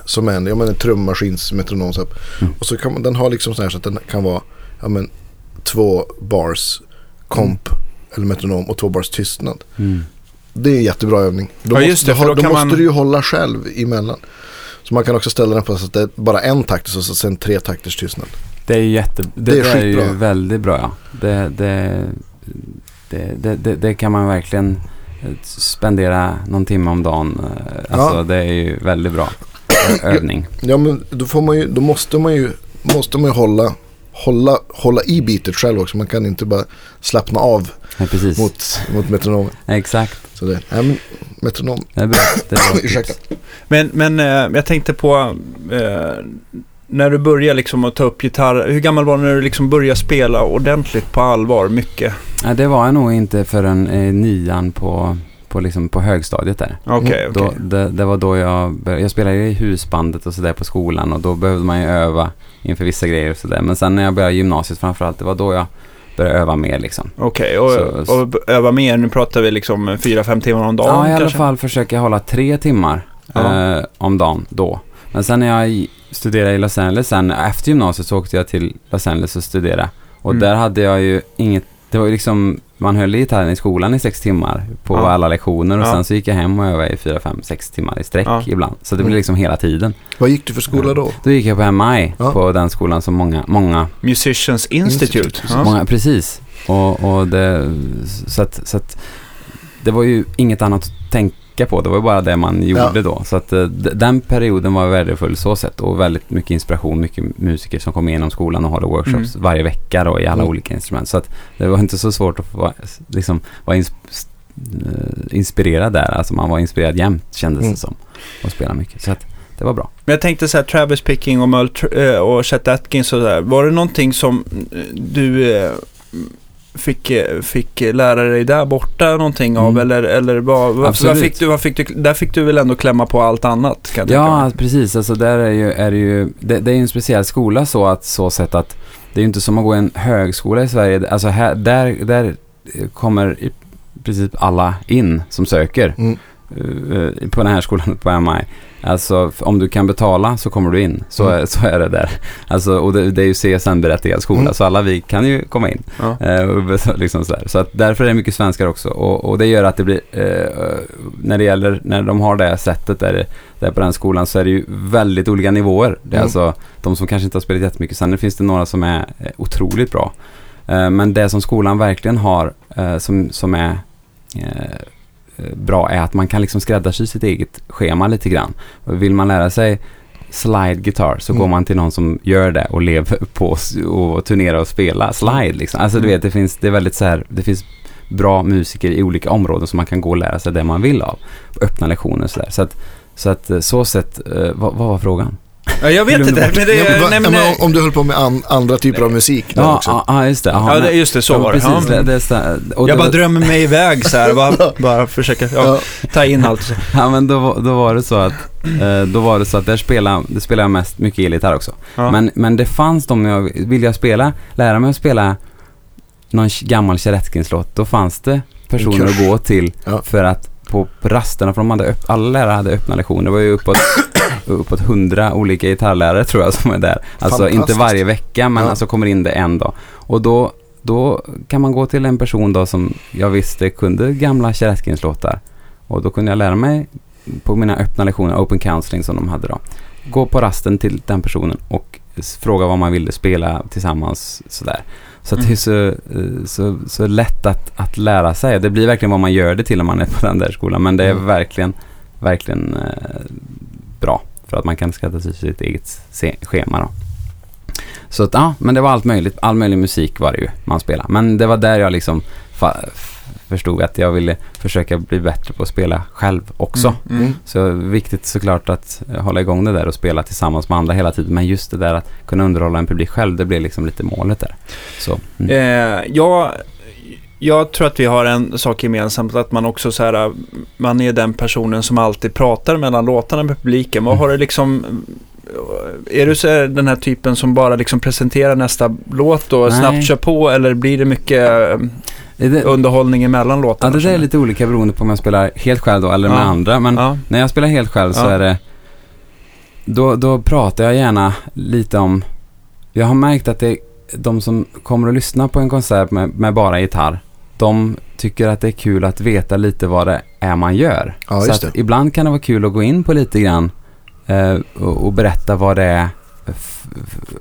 som en, ja, men en trummaskins metronomsapp. Mm. Och så kan man, den har liksom så här så att den kan vara ja, men, två bars komp eller metronom och två bars tystnad. mm. Det är en jättebra övning. Då, Ja, det, måste, för då, då då måste man- du ju hålla själv emellan. Så man kan också ställa den på så att det är bara en takt och så sen tre takters tystnad. det är jätte, det, Det är det är ju väldigt bra ja. Det, det, det, det, det, det kan man verkligen eh, spendera någon timme om dagen. eh, Alltså Ja. det är ju väldigt bra ö- övning. Ja men då, får man ju, då måste man ju, måste man ju hålla, hålla, hålla i beatet själv också. Man kan inte bara slappna av Ja, mot, mot metronomen. *laughs* Exakt. Så det, nej men metronom, Det är bra. Det är bra *coughs* ursäkta. Men, men eh, jag tänkte på eh, när du började liksom att ta upp gitarr. Hur gammal var du när du liksom började spela ordentligt på allvar? Mycket? Ja, det var jag nog inte förrän eh, nian på, på, liksom på högstadiet där. Okej, okej. Då, det, det var då jag började, jag spelade ju i husbandet och sådär på skolan och då behövde man ju öva inför vissa grejer och sådär. Men sen när jag började gymnasiet framförallt, det var då jag började öva mer liksom. Okej, och, Så- och öva mer. Nu pratar vi liksom fyra, fem timmar om dagen Ja, i alla kanske? fall försöka hålla tre timmar Ja. eh, om dagen då. Men sen när jag studerade i Los Angeles, sen efter gymnasiet så åkte jag till Los Angeles och studerade. Och Mm. där hade jag ju inget, det var ju liksom, man höll i gitarren i skolan i sex timmar på Ja. alla lektioner och Ja. sen så gick jag hem och övade i fyra, fem, sex timmar i sträck Ja. ibland. Så det blev Mm. liksom hela tiden. Vad gick du för skola då? Då gick jag på MI, Ja. på den skolan som många, många, Musicians Institute. Institute, Ja. många precis. Och, och det, så att, så att det var ju inget annat att tänka på. Det var ju bara det man gjorde Ja. då. Så att eh, den perioden var värdefull så sett och väldigt mycket inspiration, mycket musiker som kom igenom skolan och hade workshops Mm. varje vecka då i alla Mm. olika instrument. Så att det var inte så svårt att få vara- liksom, vara ins eh, inspirerad där. Alltså man var inspirerad jämt kändes Mm. det som. Och spela mycket. Så att det var bra. Men jag tänkte så här, Travis Picking och, Tr- eh, och Chet Atkins och där. Var det någonting som du eh, fick, eh, fick lära dig där borta någonting av? Mm. Eller, eller vad, vad, fick du, vad fick du, där fick du väl ändå klämma på allt annat? Kan jag tänka Ja, mig. precis. Alltså där är, ju, är det ju, det, det är ju en speciell skola så att så sätt att det är ju inte som att gå en högskola i Sverige. Alltså här, där, där kommer i princip alla in som söker Mm. eh, på den här skolan på MI. Alltså om du kan betala så kommer du in. Så, Mm. är, så är det där. Alltså, och det, det är ju CSN-berättigad skola Mm. så alla vi kan ju komma in. Ja. Eh, liksom så, så att därför är det mycket svenskar också. Och, och det gör att det blir, eh, när det gäller, när de har det sättet där, där på den skolan så är det ju väldigt olika nivåer. Det är Mm. alltså de som kanske inte har spelat jättemycket. Sen finns det några som är eh, otroligt bra. Eh, men det som skolan verkligen har eh, som, som är eh, bra är att man kan liksom skräddarsy sitt eget schema lite grann. Vill man lära sig slide guitar så Mm. går man till någon som gör det och lever på och turnera och spela slide liksom. Alltså du Mm. vet, det finns, det är väldigt så här, det finns bra musiker i olika områden som man kan gå och lära sig det man vill av. Öppna lektioner och sådär. Så att, så att eh, så sett, eh, vad, vad var frågan? Ja, jag vet inte. Men det, Ja, va- nej, men, ja, men om du höll på med an, andra typer av musik där Ja, också. ja, just det. Jaha, ja, det, nej. just det. Så Ja, var det. Precis, det, det, jag då- bara drömmer mig iväg så här. Bara, *laughs* bara försöka ja, Ja. ta in allt. Ja men då, var- då var det så att, eh, då var det så att där spelade, det spelade jag mest mycket elgitarr också. Ja. Men, men det fanns de, jag, vill jag spela, lära mig att spela någon gammal Chet Atkins-låt, då fanns det personer att gå till Ja. för att på på rasterna, för de hade öpp, alla lärare hade öppna lektioner. Det var ju uppåt, uppåt hundra olika gitarrlärare tror jag som är där. Alltså inte varje vecka, men Ja. alltså kommer in det en dag. Och då, då kan man gå till en person då som jag visste kunde gamla Chet Atkins-låtar. Och då kunde jag lära mig på mina öppna lektioner, open counseling som de hade då. Gå på rasten till den personen och fråga vad man ville spela tillsammans sådär. Så att det är så, eh, så, så lätt att, att lära sig. Det blir verkligen vad man gör det till när man är på den där skolan. Men det är Mm. verkligen, verkligen eh, bra För att man kan skatta sig sitt eget schema då. Så att, ja, men det var allt möjligt. All möjlig musik var det ju man spelade. Men det var där jag liksom förstod att jag ville försöka bli bättre på att spela själv också. Mm. Mm. Så viktigt såklart att hålla igång det där och spela tillsammans med andra hela tiden. Men just det där att kunna underhålla en publik själv, det blev liksom lite målet där. Så, mm. Eh, jag, jag tror att vi har en sak gemensamt, att man också så här, man är den personen som alltid pratar mellan låtarna med publiken. Vad Mm. har du liksom, är du så här, den här typen som bara liksom presenterar nästa låt och Nej. snabbt kör på eller blir det mycket det, underhållning emellan ja, låtarna? det där är lite olika beroende på om jag spelar helt själv då eller med Ja. andra. Men Ja. när jag spelar helt själv så Ja. är det, då, då pratar jag gärna lite om, jag har märkt att det, de som kommer att lyssna på en konsert med, med bara gitarr, de tycker att det är kul att veta lite vad det är man gör. Ja, så att ibland kan det vara kul att gå in på lite grann eh, och, och berätta vad det är.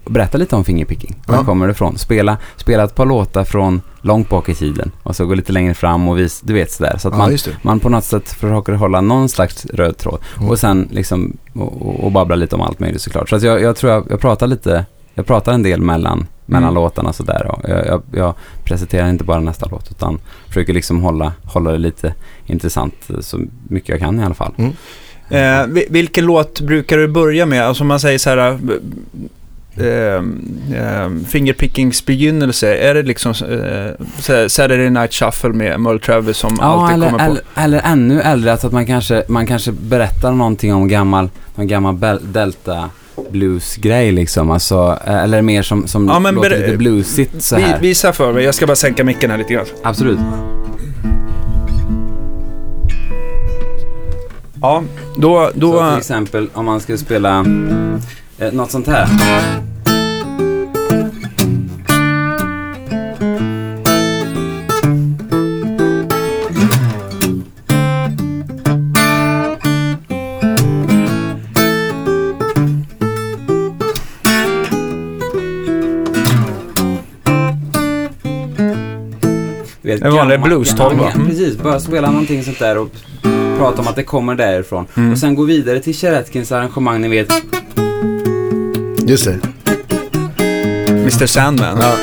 Berätta lite om fingerpicking. Var Ja. kommer det ifrån? Spela, spela ett par låtar från långt bak i tiden och så gå lite längre fram och vis, du vet sådär. Så att Ja, man, man på något sätt försöker hålla någon slags röd tråd. Mm. Och sen liksom och, och- och babbla lite om allt möjligt såklart. Så att jag, jag tror jag, jag pratar lite, jag pratar en del mellan, mellan Mm. låtarna sådär. Jag, jag, jag presenterar inte bara nästa låt utan försöker liksom hålla, hålla det lite intressant eh, så mycket jag kan i alla fall. Eh, vi- vilken låt brukar du börja med? Alltså om man säger så här... Eh, eh, fingerpickings begynnelse, är det liksom eh, Saturday Night Shuffle med Merle Travis som Ja, alltid eller, kommer på? eller, eller ännu äldre, alltså att man kanske, man kanske berättar någonting om gammal, någon gammal delta blues-grej liksom. Alltså, eh, eller mer som, som Ja, men låter ber- lite bluesigt så här. visa för mig, jag ska bara sänka micken här lite grann. Absolut. Ja, då... då Så till exempel om man skulle spela eh, något sånt här. Vet, En vanlig blues-tolva. ja, Precis, bara spela någonting sånt där och prata om att det kommer därifrån. Mm. Och sen gå vidare till Cheretkins arrangemang, ni vet. Just det. Mr Sandman. Ja,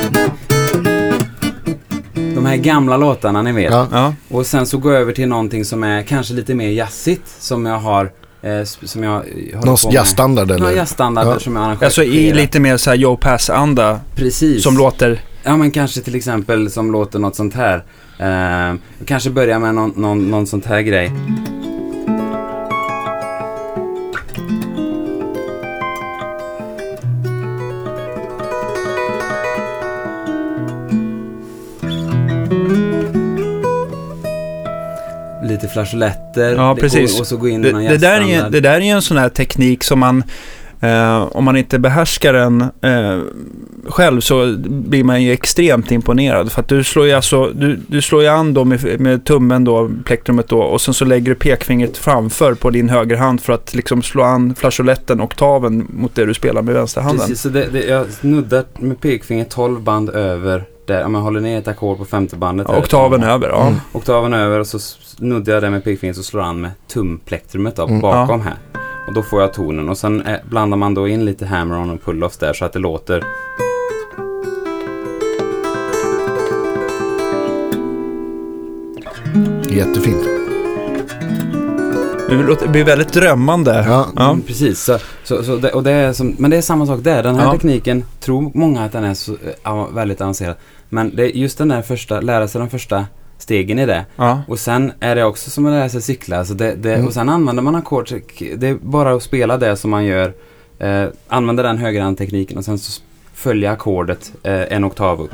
De här gamla låtarna, ni vet. ja. Ja. Och sen så gå över till någonting som är kanske lite mer jazzigt. Som jag har, eh, som jag håller Någon jazzstandard eller? Någon jazzstandarder Ja. som jag arrangerar. Alltså i lite mer så här Joe Pass-anda Precis. som låter... Ja men kanske till exempel som låter något sånt här. Eh, kanske börja med någon, någon, någon sånt här grej. Lite flageoletter. Ja, precis. Och, och så gå in i Det, någon det, där är, det där är ju en sån här teknik som man... Eh, om man inte behärskar den eh, själv så blir man ju extremt imponerad. För att du slår ju alltså, du, du slår ju an då med, med tummen då, plektrumet då, och sen så lägger du pekfingret framför på din högerhand för att liksom slå an flageoletten, oktaven, mot det du spelar med vänsterhanden. Precis, så det, det, jag snuddar med pekfingret 12 band över där. Om jag håller ner ett ackord på femte bandet. Ja, oktaven över, ja. Mm. Oktaven över och så snuddar jag det med pekfingret och slår an med tumplektrumet då, Mm. bakom här. Och då får jag tonen och sen eh, blandar man då in lite hammer-on och pull-offs där så att det låter Jättefint. Det låter- det blir väldigt drömmande. Ja. Ja. Mm, precis. Så, så, så det, och det är som, men det är samma sak där. Den här Ja. tekniken tror många att den är så, eh, väldigt avancerad. Men det är just den där första, lära sig de första stegen i det. Ja. Och sen är det också som att lära sig cykla. Så det, det, Mm. Och sen använder man ackord. Det är bara att spela det som man gör. Eh, använda den högerhandtekniken och sen så följa ackordet eh, en oktav upp.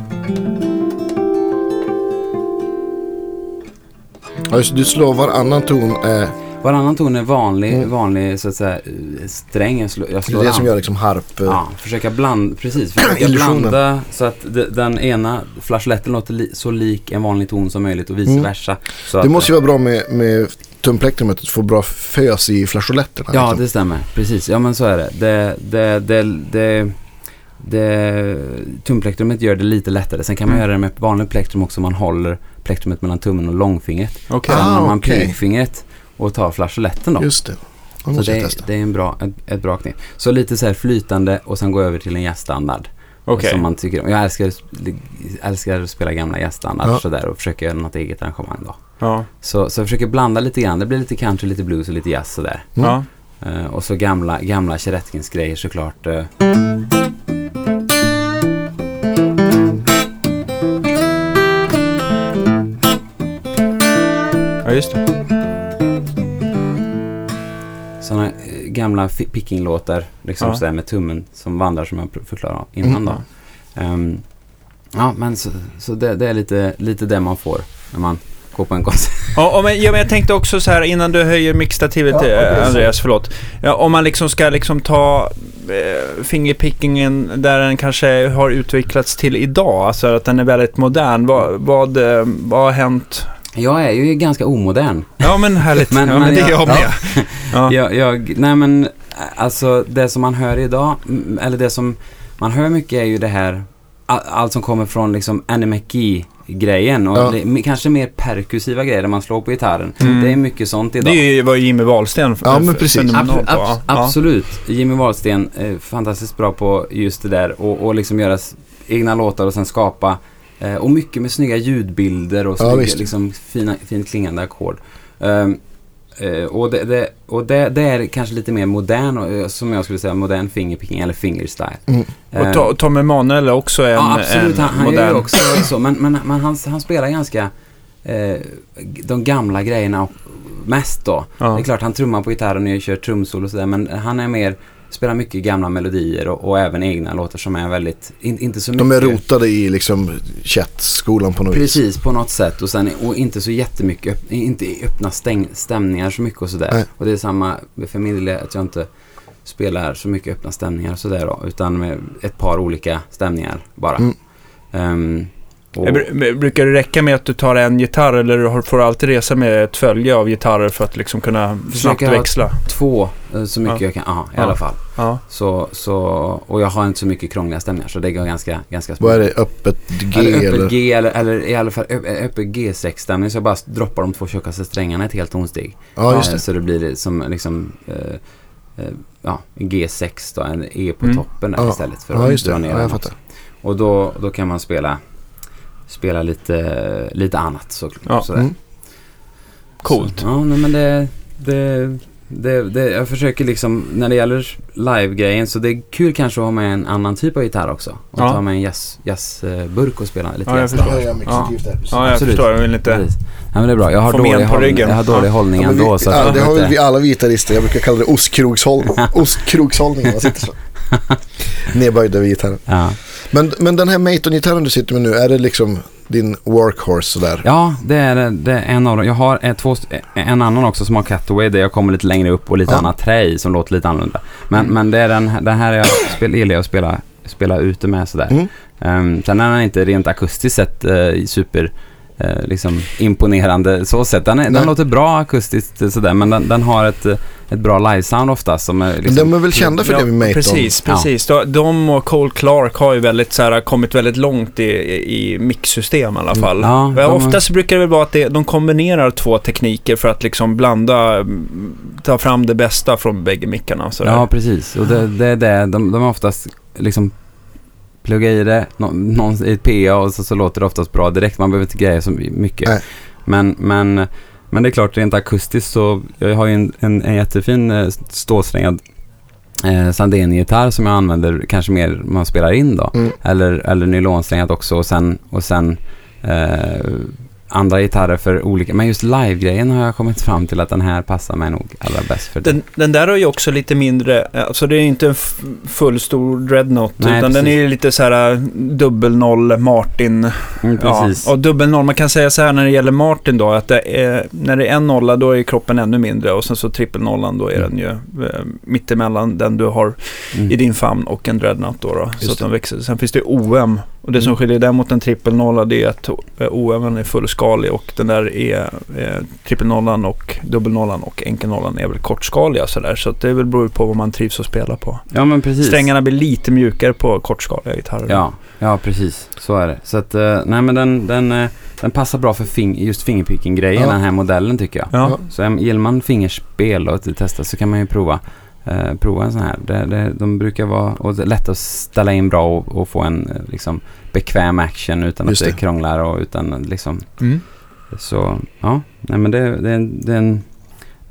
Ja, just, du slår varannan ton. Eh, Varannan ton är vanlig, Mm. vanlig så att säga sträng. Jag slår, jag det slår är det an. som gör liksom harp. Eh, Ja, försöka blanda, precis. Försöka *clears throat* blanda så att de, den ena flageoletten låter li, så lik en vanlig ton som möjligt och vice Mm. versa. Det att, måste ju vara bra med, med att få bra fös i flageoletterna. Ja, liksom. det stämmer. Precis. Ja, men så är det. Det, det, det, det, det tumplektrumet gör det lite lättare. Sen kan man Mm. göra det med vanligt plektrum också. Man håller plektrumet mellan tummen och långfingret. Okej. Ah, Sen har man okej. pekfingret och tar flageoletten då. Just det. Så det, testa. det är en bra, ett, ett bra knep. Så lite så här flytande och sen gå över till en jazzstandard. Okej. Som man tycker om. Jag älskar, älskar att spela gamla jazzstandarder Ja. sådär och försöka göra något eget arrangemang då. Ja. Så, så jag försöker blanda lite grann. Det blir lite country, lite blues och lite jazz sådär. Mm. Ja. Eh, och så gamla, gamla Cheretkins-grejer såklart. eh. ja, just det. Sådana eh, gamla picking-låtar. Liksom Ja. sådär med tummen som vandrar som jag förklarade innan då. Ehm, ja, men så, så det, det är lite, lite det man får när man går på en konsert. *laughs* Ja, men, ja, men jag tänkte också så här innan du höjer mixstativet, Ja, eh, okej, så. Andreas, förlåt. Ja, om man liksom ska liksom ta eh, fingerpickingen där den kanske har utvecklats till idag, alltså att den är väldigt modern. Vad, vad, eh, vad har hänt? Jag är ju ganska omodern. Ja, men härligt. *laughs* Men- ja, men men det är jag- jag med. *laughs* Ja. Jag, jag, nej men, alltså det som man hör idag, eller det som man hör mycket är ju det här, all- allt som kommer från liksom Annie-McGee-grejen och Ja. det, kanske mer perkussiva grejer där man slår på gitarren. Mm. Det är mycket sånt Det idag. är ju vad Jimmy Wahlsten Ja, men precis. på. abs- Ja. Absolut. Jimmy Wahlsten är fantastiskt bra på just det där och, och liksom göra egna låtar och sen skapa eh, och mycket med snygga ljudbilder och Ja, snygga, visst. liksom fina, fint klingande ackord. Ehm, eh, och det, det, och det, det är kanske lite mer modern, och, eh, som jag skulle säga, modern fingerpicking eller fingerstyle. Mm. Och Ehm, To- Tom Emanuel är också en, ja, absolut. en Han, han gör modern... ju också så. Men, men, men han, han spelar ganska eh, de gamla grejerna mest då. Ja. Det är klart han trummar på gitarren och kör trumsolo och sådär men han är mer, spelar mycket gamla melodier och, och även egna låtar som är väldigt, in, inte så mycket. De är rotade i liksom chat-skolan på något vis. Precis, på något sätt och sen och inte så jättemycket, öpp, inte öppna stäng, stämningar så mycket och sådär. Nej. Och det är samma för min del att jag inte spelar så mycket öppna stämningar och sådär då, utan med ett par olika stämningar bara. Mm. Ehm, och, br- Brukar det räcka med att du tar en gitarr eller får du alltid resa med ett följe av gitarrer för att liksom kunna snabbt ha- växla? två, eh, så mycket Ja. jag kan, ja, i Ja. alla fall. Ja. Så, så, och jag har inte så mycket krångliga stämningar så det går ganska, ganska Vad är det? Öppet G Eller eller? öppet G eller, eller i alla fall öppet G6-stämning så jag bara droppar de två tjockaste strängarna ett helt tonsteg. Ja, just Eh, det. Så det blir som liksom eh, eh, ja, en G6 då, en E på Mm. toppen där Ja. istället för Ja, att just det. dra ner Ja, jag fattar. Och då, då kan man spela, spela lite, lite annat så, Ja. sådär. Mm. Coolt. Så, ja, nej, men det, det, det, det, jag försöker liksom, när det gäller live-grejen så det är kul kanske att ha med en annan typ av gitarr också. Och Ja. ta med en jazzburk jazz, och spela lite Ja, jag jazz. förstår. Ja, där. Ja, jag Absolut. förstår. Jag vill inte... Precis. Ja, men det är bra. Jag har Få dålig, ryggen. jag har dålig Ja. hållning Ja, ändå. vi, så ja, jag det har vi alla gitarrister. Jag brukar kalla det ostkrogshåll, *laughs* ostkrogshållning. när Man sitter så. *laughs* Nedböjd över gitarren. Ja. Men, men den här Maton-gitarren du sitter med nu, är det liksom din workhorse sådär? ja, det är, det är en av dem. Jag har eh, två, en annan också som har cutaway där jag kommer lite längre upp och lite Ja. annat trä i som låter lite annorlunda. Men, Mm. men det är den, den här jag spel, gillar jag att spela, spela ute med sådär. Mm. Um, sen är den inte rent akustiskt sett eh, super eh, liksom imponerande så sett. Den, är, den låter bra akustiskt sådär men den, den har ett, eh, ett bra livesound oftast som är Men liksom, de är väl kända för det med Maton? Precis, Ja. precis. De- De och Cole Clark har ju väldigt, så här, kommit väldigt långt i, i i mixsystem i alla fall. Mm. Ja, Ja, de- Oftast brukar det väl vara att det, de kombinerar två tekniker för att liksom blanda, mm, ta fram det bästa från bägge mickarna. sådär. Ja, precis. Och det, det är det. De, de är oftast liksom plugga i det nå, någon, i ett PA och så, så låter det oftast bra direkt. Man behöver inte greja så mycket. Nej. Men, men, men det är klart, rent akustiskt så jag har ju en, en, en jättefin eh, ståsträngad eh, Sandén-gitarr som jag använder kanske mer man spelar in då. Mm. Eller, eller nylonsträngad också och sen, och sen eh, andra gitarrer för olika. Men just live-grejen har jag kommit fram till att den här passar mig nog allra bäst för. Den, den där har ju också lite mindre, alltså det är inte en f- fullstor dreadnought Nej, utan den precis. är ju lite så här äh, dubbelnoll Martin. Mm, precis. Ja, och dubbelnoll, man kan säga så här när det gäller Martin då att det är, när det är en nolla då är kroppen ännu mindre och sen så trippelnollan då är den ju eh, mittemellan den du har Mm. i din famn och en dreadnought då. då så att det. de växer. Sen finns det OM och det som Mm. skiljer den mot en trippelnolla det är att eh, OM är fullskalig och den där är eh, trippelnollan och dubbelnollan och enkelnollan är väl kortskaliga sådär. Så att det är väl beror på vad man trivs att spela på. Ja men precis. Strängarna blir lite mjukare på kortskaliga gitarrer. Ja, ja precis. Så är det. Så att, eh, nej men den, den, eh, den passar bra för fing, just fingerpicking-grejen, Ja. den här modellen tycker jag. Ja. Så um, gillar man fingerspel och att testa så kan man ju prova, eh, prova en sån här. Det, det, de brukar vara och det är lätt att ställa in bra och, och få en eh, liksom, bekväm action utan Just att det det. krånglar och utan liksom Mm. så ja, nej men det, det, är en- det är en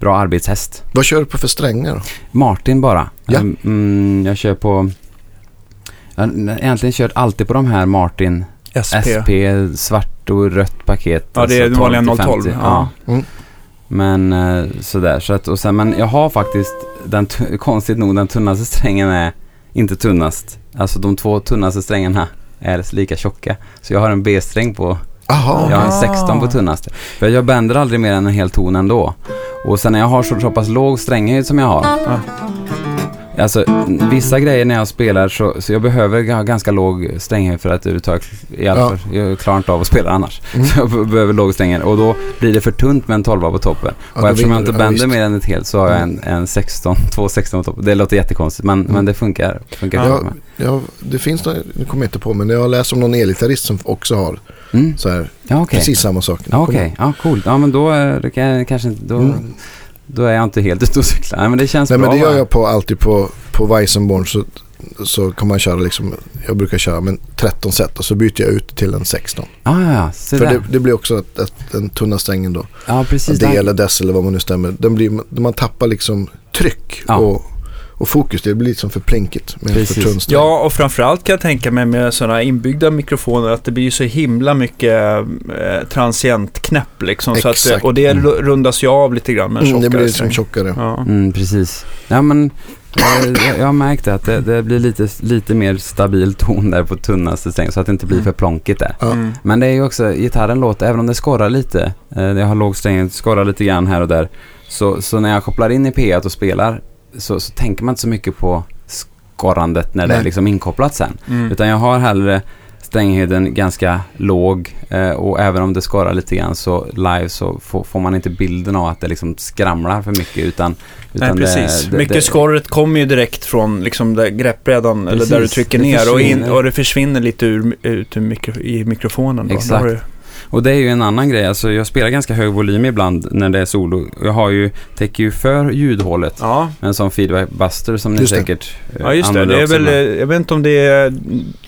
bra arbetshäst. Vad kör du på för strängar då? Martin bara. Ja. Mm, Mm, jag kör på, jag har egentligen kört alltid på de här Martin SP. SP, svart och rött paket. Ja, det är alltså vanliga 12 till 012. 50. Ja. Mm. Men eh, sådär, så att, och sen, men jag har faktiskt, den, konstigt nog, den tunnaste strängen är inte tunnast. Alltså de två tunnaste strängarna är lika tjocka. Så jag har en B-sträng på, Aha. jag har en Ah. 16 på tunnaste. För jag bänder aldrig mer än en hel ton ändå. Och sen när jag har så, så pass låg stränghöjd som jag har. Ja. Alltså vissa grejer när jag spelar så, så jag behöver ha ganska låg stränghet för att överhuvudtaget, Ja. jag klarar inte av att spela annars. Mm. *laughs* Så jag be- behöver låg stränghet och då blir det för tunt med en 12 på toppen. Ja, och då eftersom jag inte. Ja, bänder visst. mer än ett helt så har jag en, en 16, *laughs* två 16 på toppen. Det låter jättekonstigt men, Mm. men det funkar. funkar Ja. för mig. Ja, det finns nu kommer jag inte på, men jag har läst om någon elgitarrist som också har Mm. så här, Ja okej. precis samma sak. Ja okej, ja coolt. Ja men då är det kan- kanske inte, då, Mm. Då är jag inte helt ute och cyklar. Nej men det känns Nej bra. men det gör va? jag på, alltid på, på Weissenborn så, så kan man köra liksom, jag brukar köra med 13 set och så byter jag ut till en 16. Ja ja För det, det blir också att, att den tunna strängen då, Ja precis. D där. eller dess eller vad man nu stämmer, den blir, man tappar liksom tryck Ja. och, och fokus. Det blir liksom för plinkigt med för tunn. Ja, och framförallt kan jag tänka mig med sådana inbyggda mikrofoner att det blir så himla mycket eh, transientknäpp liksom. Så att, Exakt. och det Mm. ru- rundas ju av lite grann med Mm, det blir liksom tjockare. Ja. Mm, precis. Ja, men eh, jag, jag har märkt att det, det blir lite, lite mer stabil ton där på tunnaste strängen så att det inte blir Mm. för plonkigt där. Mm. Men det är ju också, gitarren låter, även om det skorrar lite, eh, jag har låg sträng, skorrar lite grann här och där. Så, så när jag kopplar in i P1 och spelar så, så tänker man inte så mycket på skorrandet när det Nej. är liksom inkopplat sen. Mm. Utan jag har hellre stränghöjden ganska låg eh, och även om det skorrar lite grann så live så får, får man inte bilden av att det liksom skramlar för mycket utan, utan Nej, precis. Det, det, Mycket det, skorret kommer ju direkt från liksom där greppbrädan eller där du trycker det ner och, in, och det försvinner lite ur, ut ur mikro, i mikrofonen. Då. Exakt. Då Och det är ju en annan grej, alltså jag spelar ganska hög volym ibland när det är solo. Jag har ju, täcker ju för ljudhålet Ja. en sån feedback buster som ni Just det. säkert eh, ja, just det. använder Det är väl, eh, jag vet inte om det är,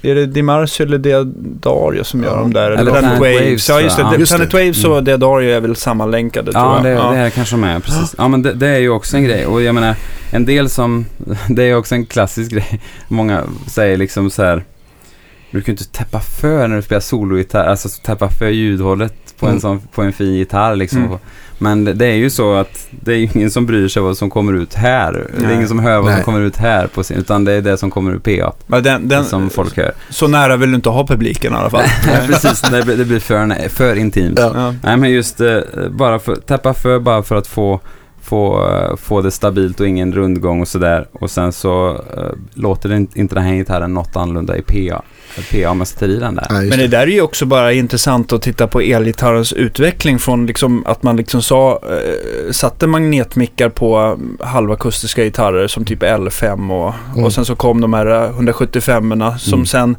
är det Dimarsio eller Diadario som gör Ja. dem där? Eller Planet Planet Waves. Ja, just det. jag. det. Just det. Planet Waves och Diadario är väl sammanlänkade Ja, tror det, jag. det är kanske de är, precis. Ja, men det, det är ju också en grej. Och jag menar, en del som, *laughs* det är också en klassisk grej. Många säger liksom så här, du kan ju inte täppa för när du spelar sologitarr, alltså täppa för ljudhållet på, en, Mm. sån, på en fin gitarr liksom. Mm. Men det, det är ju så att det är ingen som bryr sig vad som kommer ut här. Det är Nej. ingen som hör vad Nej. som kommer ut här på sin, utan det är det som kommer ur PA Men den, den, som folk hör. Så nära vill du inte ha publiken i alla fall. *laughs* Nej, precis, det blir, det blir för, för intimt. Ja. Ja. Nej men just eh, bara för, täppa för bara för att få, få, få det stabilt och ingen rundgång och sådär. Och sen så eh, låter det inte, inte den här gitarren något annorlunda i PA. PA man sätter i den där. Just Men det där är ju också bara intressant att titta på elgitarrens utveckling från liksom att man liksom sa, eh, satte magnetmickar på halvakustiska gitarrer som typ L5 och, Mm. och sen så kom de här 175orna som Mm. sen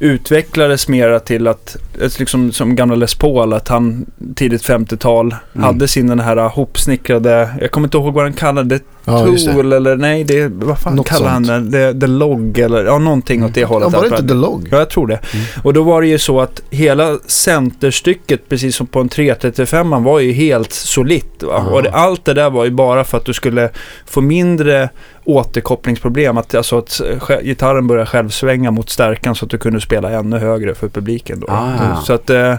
utvecklades mera till att, liksom som gamla Les Paul, att han tidigt 50-tal Mm. hade sin den här hopsnickrade, jag kommer inte ihåg vad han kallade det, Ja, tool eller nej, det, vad fan Något kallar han sånt. det? The, the Log eller ja, någonting åt det hållet. Ja, var det inte The Log? Ja, jag tror det. Mm. Och då var det ju så att hela centerstycket, precis som på en 335 var ju helt solitt. Ja. Och det, allt det där var ju bara för att du skulle få mindre återkopplingsproblem. Att, alltså att gitarren började självsvänga mot stärkan så att du kunde spela ännu högre för publiken. Då. Ah, ja. Så att, eh,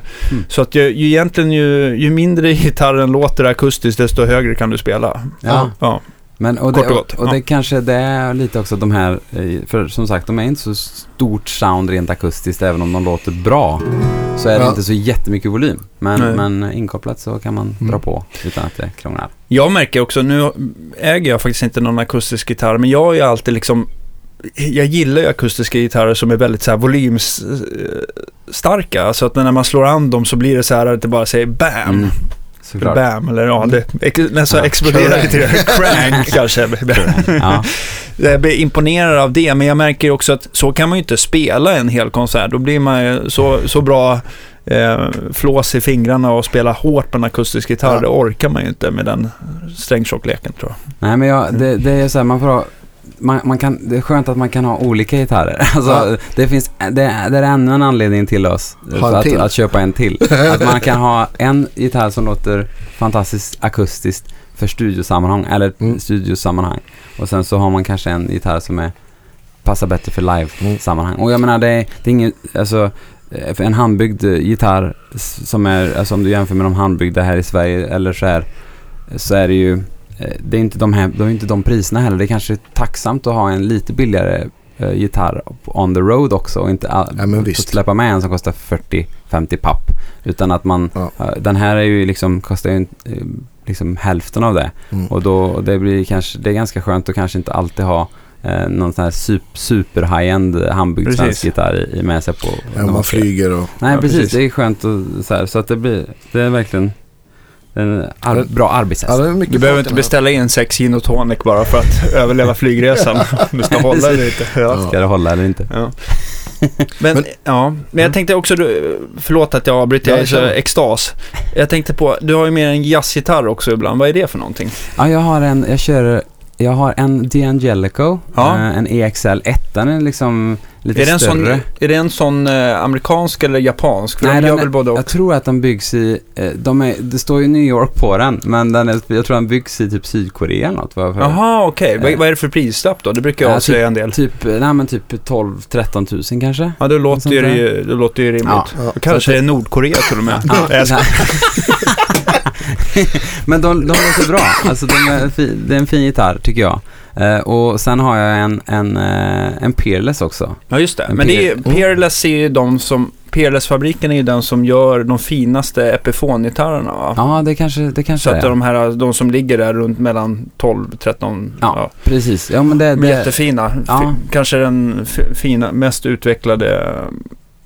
så att ju, ju egentligen ju, ju mindre *laughs* gitarren låter akustiskt desto högre kan du spela. Ja. Ja. Men, och det, och och, gott, och ja. det kanske det är lite också de här, eh, för som sagt de är inte så stort sound rent akustiskt även om de låter bra. Så är det Ja. inte så jättemycket volym. Men, Nej. men inkopplat så kan man Mm. dra på utan att det krånglar. Jag märker också, nu äger jag faktiskt inte någon akustisk gitarr, men jag är ju alltid liksom jag gillar ju akustiska gitarrer som är väldigt så här volymstarka. Alltså att när man slår an dem så blir det så här att det bara säger BAM! Mm. Såklart. Bam, eller ja, det ex, nästan Ja. exploderar lite. *laughs* Crank kanske. *laughs* Ja. *laughs* Jag blir imponerad av det, men jag märker också att så kan man ju inte spela en hel konsert. Då blir man ju så, så bra eh, flås i fingrarna och spela hårt på en akustisk gitarr. Ja. Det orkar man ju inte med den strängtjockleken tror jag. Nej men jag, det, det är så här, man får ha, man, man kan, det är skönt att man kan ha olika gitarrer. *laughs* Alltså, Ja. det finns, det, det är ännu en anledning till oss att, till. att köpa en till. *laughs* Att man kan ha en gitarr som låter fantastiskt akustiskt för studiosammanhang, eller Mm. studiosammanhang. Och sen så har man kanske en gitarr som är, passar bättre för live-sammanhang. Och jag menar, det är, det är inget, alltså, eh, en handbyggd eh, gitarr som är, alltså om du jämför med de handbyggda här i Sverige eller så här, så är det ju, det är inte de här, de är inte de priserna heller. Det är kanske tacksamt att ha en lite billigare eh, gitarr on the road också och inte Ja, men att visst. släppa med en som kostar 40-50 papp. Utan att man, Ja. eh, den här är ju liksom, kostar ju eh, liksom hälften av det. Mm. Och då, det blir kanske, det är ganska skönt att kanske inte alltid ha eh, någon sån här sup, super high-end handbyggd svensk gitarr i, i med sig på. Ja, man flyger och... Nej, Ja, precis. precis. Det är skönt och så här, så att det blir, det är verkligen en ar- bra arbetshäst. Ja, Du behöver inte beställa in sex gin och tonic bara för att *laughs* överleva flygresan. *laughs* Du ska hålla dig lite. Ja. Ska det hålla eller inte? Ja. *laughs* Men, Men- ja, men jag tänkte också, du- förlåt att jag avbryter, Ja, jag är så extas. Jag tänkte på, du har ju med en jazzgitarr också ibland, vad är det för någonting? Ja, jag har en, jag kör, jag har en D'Angelico, Ja. eh, en EXL 1. Den är liksom lite Är det, en sån, större. är det en sån eh, amerikansk eller japansk? För Nej, de den gör är- väl både och? Jag tror att de byggs i, eh, de är, det står ju New York på den, men den är, jag tror den byggs i typ Sydkorea eller något. Jaha, okej. Vad, Eh. vad är det för prislapp då? Det brukar jag Ja, avslöja en del. Typ, nej men typ 12-13 tusen kanske. Ja, då låter, ju, det det låter ju rimligt. Ja. Ja. Kanske det är Nordkorea till och med. *laughs* Ja, *laughs* men de, de låter bra. Alltså de är fi, det är en fin gitarr tycker jag. Eh, och sen har jag en, en, eh, en Peerless också. Ja, just det. En Men det är, Peer- Peerless är ju de som... Peerless-fabriken är ju den som gör de finaste Epiphone-gitarrerna va? Ja, det kanske, det Så kanske att är. de här, de som ligger där runt mellan 12, 13, Ja, ja. precis. Ja, men det, De är jättefina. Ja. Kanske den fina, mest utvecklade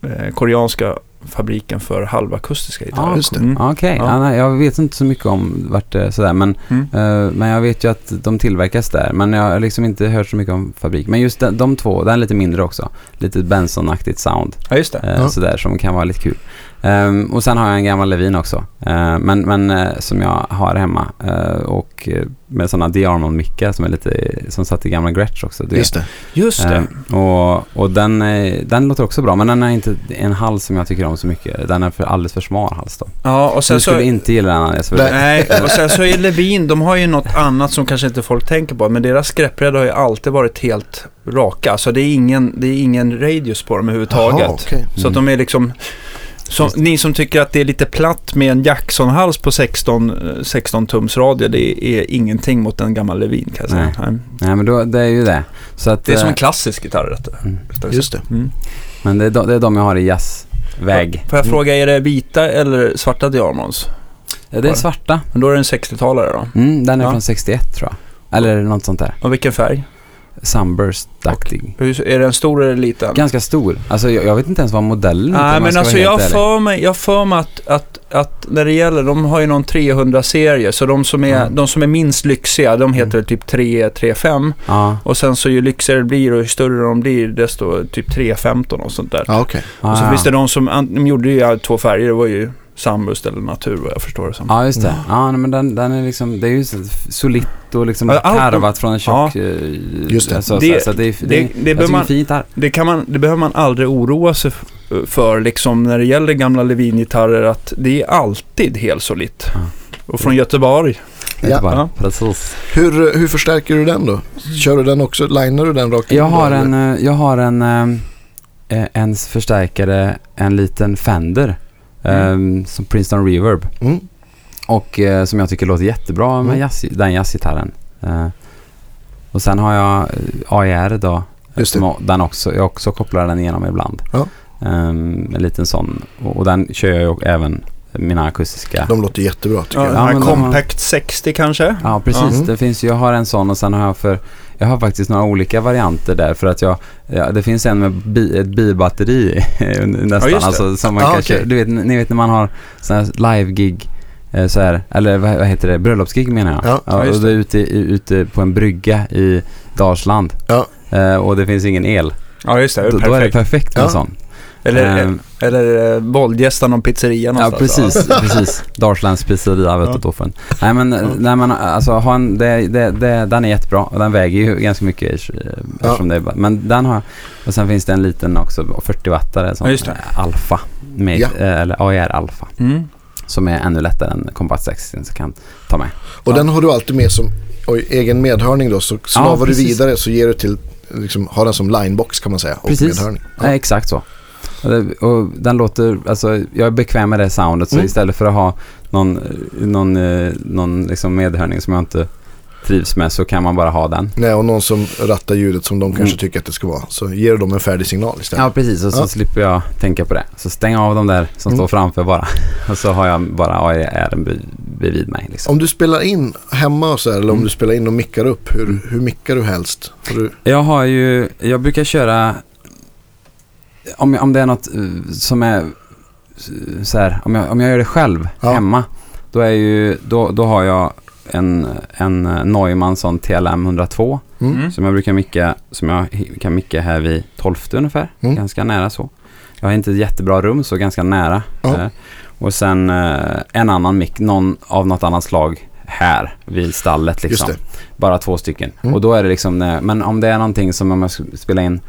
eh, koreanska fabriken för halvakustiska gitarrer. Ja, just det. Mm. Okej, Ja. ja. nej, jag vet inte så mycket om vart det är sådär men, Mm. eh, men jag vet ju att de tillverkas där. Men jag har liksom inte hört så mycket om fabrik. Men just de, de två, den är lite mindre också. Lite Benson-aktigt sound. Ja, just det. Eh, Ja. Sådär som kan vara lite kul. Ehm, och sen har jag en gammal Levin också. Eh, men men eh, som jag har hemma. Eh, och eh, med sådana Diarmon-mickar som är lite, som satt i gamla Gretsch också. du Just det. Just det. Ehm, och och den, är- den låter också bra. Men den är inte en hals som jag tycker om så mycket. Den är för, alldeles för smal hals då. Ja, och sen Du skulle så... inte gilla den för Nej. det- *laughs* och sen så är Levin, de har ju något annat som kanske inte folk tänker på, men deras greppbrädor har ju alltid varit helt raka. Så det är ingen, det är ingen radius på dem överhuvudtaget. Jaha, okej. Så att de är liksom... Som, ni som tycker att det är lite platt med en Jackson-hals på 16, eh, 16 tums radie, det är ingenting mot en gammal Levin kan jag säga. Nej. Nej. Men då, det är ju det. Så att, Det är som en eh, klassisk gitarr detta. mm. Just det. Mm. Men det är, de, det är de jag har i jazzväg. Får jag fråga, är det vita eller svarta Diamons? Ja, det är svarta. Men då är det en 60-talare då. Mm, den är Ja. från 61 tror jag. Eller något sånt där. Och vilken färg? Sunburst-aktig. Hur- Är den stor eller liten? Ganska stor. Alltså jag, jag vet inte ens vad modellen heter, Nej, men alltså jag för mig, jag för mig att, att, att när det gäller, de har ju någon 300-serie, så de som, är, Mm. de som är minst lyxiga, de heter Mm. typ 3, 3-5. Ja, Och sen så ju lyxigare det blir och ju större de blir, desto typ 3-15 och sånt där. Ja, okej. ja, och så ja. finns det de som, de gjorde ju två färger, det var ju Sunburst eller Natur vad jag förstår det som. Ja, just det. Ja. Ja, men den, den är liksom, det är ju solitt och liksom Ja, allt- karvat från en tjock... eh, Just det. Alltså, Det- så, så det, är- det, det- det, det man- fint här. Det, kan man, det behöver man aldrig oroa sig för liksom när det gäller gamla Levin-gitarrer att det är alltid helt solitt. Ja. Och från Göteborg. Ja. Bara, Ja. Precis. Hur, hur förstärker du den då? Kör du den också? Linar du den rakt in Jag har en, eh, jag har en, eh, eh, en förstärkare, en liten Fender. Eh, Som Princeton Reverb. Mm. Och eh, som jag tycker låter jättebra med Mm. jazz, den jazzgitarren. Eh, och sen har jag eh, AIR då. Just det. Som, den också, jag också kopplar den igenom ibland. Ja. Ehm, en liten sån. Och, och den kör jag ju även mina akustiska. De låter jättebra tycker Ja, jag. den här men de har- Compact 60 kanske? Ja, precis. Mm. Det finns jag har en sån och sen har jag för, jag har faktiskt några olika varianter där för att jag, ja, det finns en med bi, ett bilbatteri *laughs* nästan. Ja, alltså, som man Ah, kan okej. köra, du vet, ni vet när man har sån här live-gig eh, så här, eller vad, heter det, bröllopsgig menar jag. Ja, ja, och det är ute, ute på en brygga i Dalsland. Ja. Eh, och det finns ingen el. Ja, just det. det Då, är då är det perfekt. med en Ja. sån. Eller, Ehm, eller eh, våldgästa någon pizzeria Ja, någonstans. precis. *laughs* precis. Dalslands pizzeria vet Ja. du en. Nej men, nej, men alltså, ha en, det, det, det, den är jättebra och den väger ju ganska mycket eh, eftersom det är, Men den har Och sen finns det en liten också, 40 wattare som Ja, Alfa. Med, Ja. eh, Eller AER Alfa. Mm. Som är ännu lättare än Compact 60 så kan ta med. Och Ja. den har du alltid med som oj, egen medhörning då. Så snavar du vidare så ger du till, liksom, har den som linebox kan man säga. Och Precis. medhörning. Ja. Exakt så. Och, den låter, alltså jag är bekväm med det soundet så Mm. istället för att ha någon, någon, eh, någon liksom medhörning som jag inte trivs med så kan man bara ha den. Nej, och någon som rattar ljudet som de kanske Mm. tycker att det ska vara. Så ger dem en färdig signal istället. Ja, precis. Och så Ja. slipper jag tänka på det. Så stäng av de där som Mm. står framför bara. *laughs* Och så har jag bara AIR bredvid mig. Liksom. Om du spelar in hemma och så här, eller om Mm. du spelar in och mickar upp, hur, hur mickar du helst? Du, Jag har ju, jag brukar köra, om, om det är något eh, som är eh, så här, om jag, om jag gör det själv Ja. hemma, då är ju, då, då har jag en, en eh, Neumann sån TLM 102 mm. Mm. som jag brukar micka, som jag kan micka här vid 12 ungefär, Mm. ganska nära så. Jag har inte ett jättebra rum så ganska nära. Ja. Eh, och sen eh, en annan mick, någon av något annat slag här vid stallet liksom. Just det. Bara två stycken. Mm. Och då är det liksom, men om det är någonting som om jag ska spela in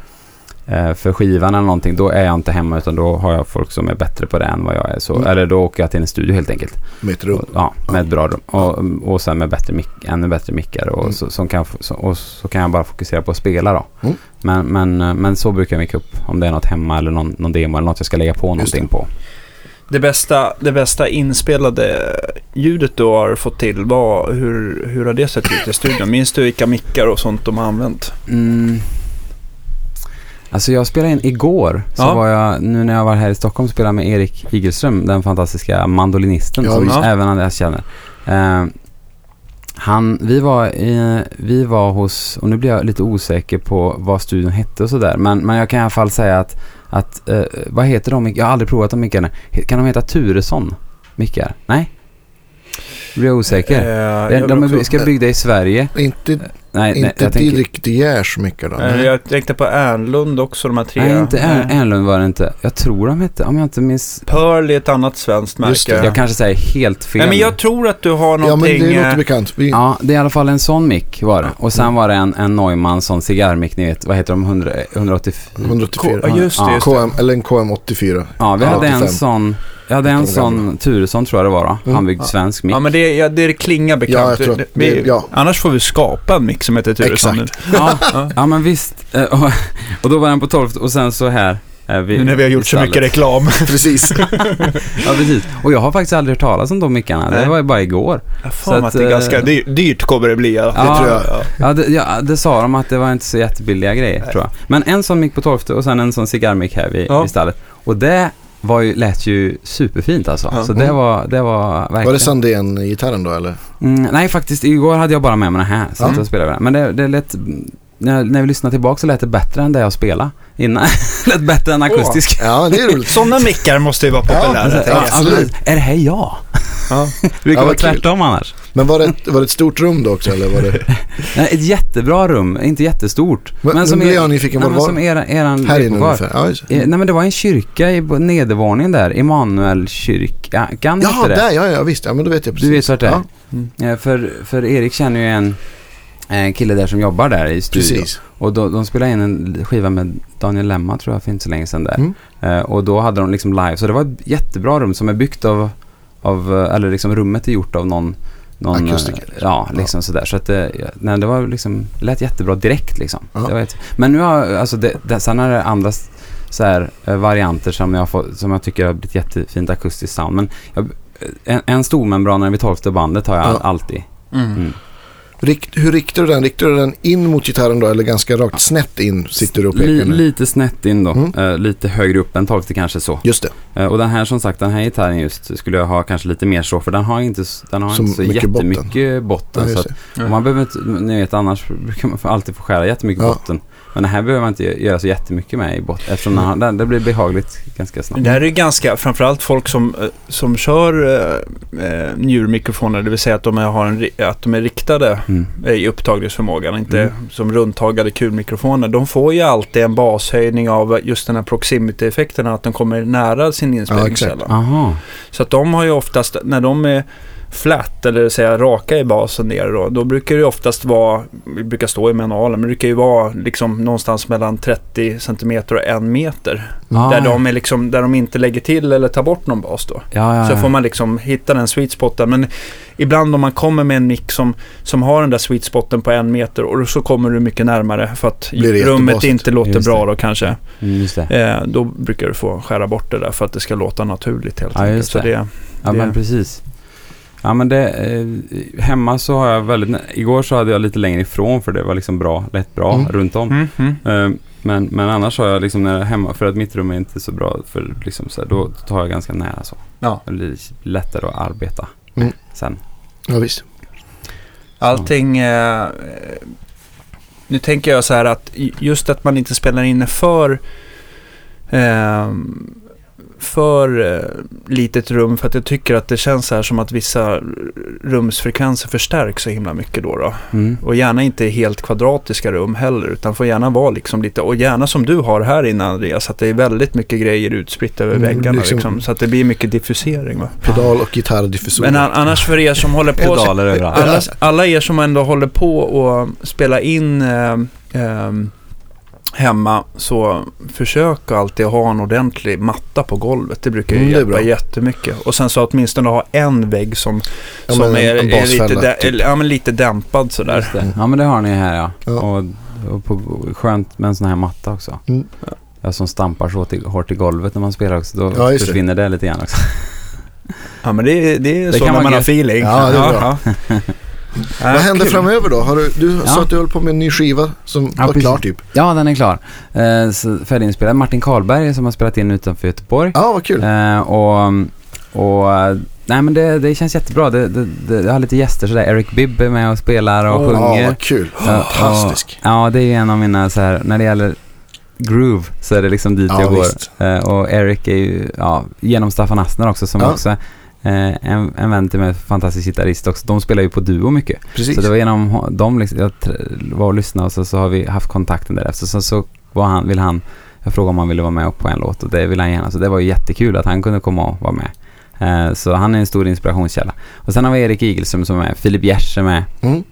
för skivan eller någonting, då är jag inte hemma utan då har jag folk som är bättre på det än vad jag är. Så, Mm. Eller då åker jag till en studio helt enkelt. Med ett rum. Ja, med ett bra rum. Och, och sen med bättre mick, ännu bättre mickar. Och, Mm. så, som kan, så, och så kan jag bara fokusera på att spela då. Mm. Men, men, eh, men så brukar jag micka upp. Om det är något hemma eller någon, någon demo eller något jag ska lägga på Just det. någonting på. Det bästa, det bästa inspelade ljudet du har fått till, vad, hur, hur har det sett ut i studion? Minns du vilka mickar och sånt de har använt? Alltså jag spelade in igår. Så Ja. var jag, nu när jag var här i Stockholm, spelade med Erik Igelström, den fantastiska mandolinisten Ja, som visst. även Andreas känner. Eh, han, vi var, i, vi var hos, och nu blir jag lite osäker på vad studion hette och sådär. Men, men jag kan i alla fall säga att, att eh, vad heter de? Jag har aldrig provat de mickarna. Kan de heta Turesson mickar? Nej? Blir jag osäker. Eh, de jag de är, också- ska bygga i Sverige. Inte, Nej, nej inte jag tänker... Didrik De Geers mickar då? Eh, Nej. Jag tänkte på Ernlund också, de här tre. Nej, inte Ern- Eh, Ernlund var det inte. Jag tror de hette, om jag inte minns... Pearl är ett annat svenskt märke. Jag kanske säger helt fel. Nej, men jag tror att du har Ja, men någonting... det låter eh, bekant. Vi, Ja, det är i alla fall en sån mick var det. Och sen var det en, en Neumann sån cigarrmick, ni vet, vad heter de? 100, 184? 184. Ja, just det. Ja. Just det. KM, eller en KM84. Ja, vi Ja, hade en 85. Sån, jag hade en sån Turesson tror jag det var då. Mm. Handbyggd svensk mick. Ja, men det, ja, det klingar bekant. Ja, jag tror Det- det- vi, ja. Annars får vi skapa en mix som heter Turesson. Exakt. Ja, Ja. ja men visst. Eh, Och, och då var den på 12 och sen så här. vid- Nu när vi har gjort så mycket reklam. *laughs* Precis. Ja, precis. Och jag har faktiskt aldrig hört talas om de mickarna. Det var ju bara igår. Jag Så att att, det är eh, ganska dyrt, dyrt kommer det bli. Ja. Ja, tror jag. Ja. Ja det, ja, det sa de att det var inte så jättebilliga grejer Nej. tror jag. Men en sån mick på 12 och sen en sån cigarrmick här vid, Ja. vid stallet. Och det var ju, lät ju superfint alltså. Ja. Så det var, det var verkligen... Var det Sandén-gitarren då eller? Mm, nej faktiskt, igår hade jag bara med mig den här. Så Ja. att jag spelade med den. Men det, det lät, när, när vi lyssnade tillbaka så lät det bättre än det jag spelade innan. *laughs* lät bättre än akustisk. Ja, det är roligt. Sådana mickar måste ju vara populära. Ja, absolut. Är det här jag? Ja. *laughs* Det brukar Ja, vara tvärtom annars. Men var det, ett, var det ett stort rum då också eller var det? *laughs* Nej, ett jättebra rum, inte jättestort. Men, men som nu blir jag nyfiken. var som det? era, eran Här inne ungefär? Ja, just. Eh, Nej men det var en kyrka i nedervåningen där, Emanuelkyrkan Jaha, hette det. där, ja, ja visst. Ja, men då vet jag precis. Du vet vart det är? Ja, Eh, För, för Erik känner ju en, en kille där som jobbar där i studion. precis. Och då, de spelade in en skiva med Daniel Lemma tror jag för inte så länge sedan där. Mm. Eh, och då hade de liksom live, så det var ett jättebra rum som är byggt av, av eh, eller liksom rummet är gjort av någon någon, Akustiker. eh, Ja, liksom sådär. Så att det, ja, nej, det var liksom, det lät jättebra direkt liksom. Ja. Det var jätte, men nu har, alltså det, det, sen är det andra så här, eh, varianter som jag, får, som jag tycker har blivit jättefint akustiskt sound. Men jag, en, en stormembranare vid tolfte bandet har jag Ja. alltid. Mm. Mm. Rikt, hur riktar du den? Riktar du den in mot gitarren då eller ganska rakt snett in sitter du och pekar nu? lite snett in då. Mm. Eh, lite högre upp än tolfte kanske så. Just det. Eh, och den här som sagt, den här gitarren just skulle jag ha kanske lite mer så. För den har inte, den har Så inte så mycket botten. jättemycket botten. Ja, så att, man behöver inte, ni vet annars brukar man alltid få skära jättemycket Ja. botten. Men det här behöver man inte göra så jättemycket med i botten. Eftersom Mm. det, det blir behagligt ganska snabbt. Det här är ganska, framförallt folk som, eh, som kör eh, eh, njurmikrofoner, det vill säga att de är, har en, att de är riktade Mm. i upptagningsförmågan, inte Mm. som rundtagade kulmikrofoner. De får ju alltid en bashöjning av just den här proximity-effekten, att de kommer nära sin inspelningskälla. Aha. Så att de har ju oftast, när de är flat, eller säga raka i basen ner då, då brukar det oftast vara, det brukar stå i manualen, men det brukar ju vara liksom någonstans mellan 30 cm och 1 meter. Ah, Där, de är liksom, där de inte lägger till eller tar bort någon bas då. ja, ja, Så ja. får man liksom hitta den sweet spoten. Men ibland om man kommer med en mick som, som har den där sweet spoten på en meter och så kommer du mycket närmare för att det rummet inte låter Just bra det. då kanske. Mm, det. Eh, då brukar du få skära bort det där för att det ska låta naturligt helt Ja, enkelt. just Så det. det, Ja, det- men precis. Ja, men det... Eh, hemma så har jag väldigt... Igår så hade jag lite längre ifrån för det var liksom bra, lätt bra Mm. runt om. mm, mm. Eh, men, men annars har jag liksom när jag är hemma, för att mitt rum är inte så bra, för liksom så här, då tar jag ganska nära så. Ja. Det blir lättare att arbeta Mm. sen. Ja, visst. Allting... Eh, nu tänker jag så här att just att man inte spelar in för... Eh, för eh, litet rum för att jag tycker att det känns så här som att vissa rumsfrekvenser förstärks så himla mycket då. då. Mm. Och gärna inte helt kvadratiska rum heller utan får gärna vara liksom lite och gärna som du har här inne Andreas att det är väldigt mycket grejer utspritt över Mm, väggarna liksom- liksom, så att det blir mycket diffusering. Va? Pedal och gitarrdiffusor. Men an- annars för er som håller på alla, alla er som ändå håller på och spela in eh, ehm, hemma så försök alltid ha en ordentlig matta på golvet. Det brukar ju Mm, det är hjälpa bra. jättemycket. Och sen så åtminstone ha en vägg som, Ja, som är, en är lite, dä- typ. ja, men lite dämpad sådär. Ja, men det har ni här ja. Ja. Och, och på, skönt med en sån här matta också. Mm. Ja, som stampar så till, hårt i golvet när man spelar också. Då Ja, det. försvinner det. lite grann också. Ja men det, det är Det så kan när vara man har feeling. Ja, det är bra. *laughs* ja. Vad händer kul. framöver då? Har du, du Ja. sa att du höll på med en ny skiva som Ja, var precis. klar typ. Ja, den är klar. Eh, färdiginspelad. Martin Karlberg som har spelat in utanför Göteborg. Ja, vad kul. Eh, och, och nej men det, det känns jättebra. Det, det, det, jag har lite gäster sådär. Eric Bibb är med och spelar och Ja, sjunger. vad kul. Ja, Fantastisk. och- Ja, det är en av mina så här, när det gäller groove så är det liksom dit Ja, jag går. visst. Eh, och Eric är ju, ja, genom Staffan Astner också som Ja. också eh, en, en vän till mig, fantastisk gitarrist också. De spelar ju på duo mycket. Precis. Så det var genom dem liksom, jag var och lyssnade och så, så har vi haft kontakten därefter. Så, så var han, vill han, jag frågade om han ville vara med på en låt och det ville han gärna. Så det var ju jättekul att han kunde komma och vara med. Eh, så han är en stor inspirationskälla. Och sen har vi Erik Igelström som är med, Filip Gers är med. Mm.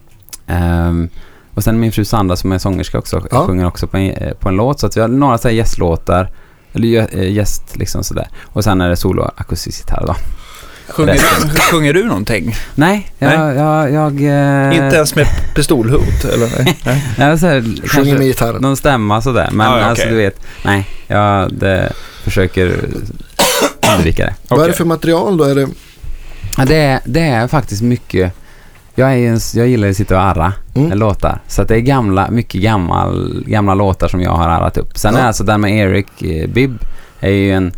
Ehm, och sen min fru Sandra som är sångerska också, Ja. sjunger också på en, eh, på en låt. Så att vi har några så här gästlåtar, eller eh, gäst liksom sådär. Och sen är det solo akustisk gitarr då. Sjunger, du, sjunger du någonting? Nej, jag... jag, jag eh, Inte ens med pistolhot eller? Nej. *laughs* Nej. Så här, Sjunger med gitarren. någon stämma sådär. Men Ja, ja, alltså du vet, nej, jag det, försöker undvika det. Vad är det för material då? Är det... Ja, det, är, det är faktiskt mycket, jag, är, ju en- jag gillar att sitta och arra Mm. låtar. Så att det är gamla, mycket gammal, gamla låtar som jag har arrat upp. Sen Ja. är alltså den med Eric eh, Bibb är ju en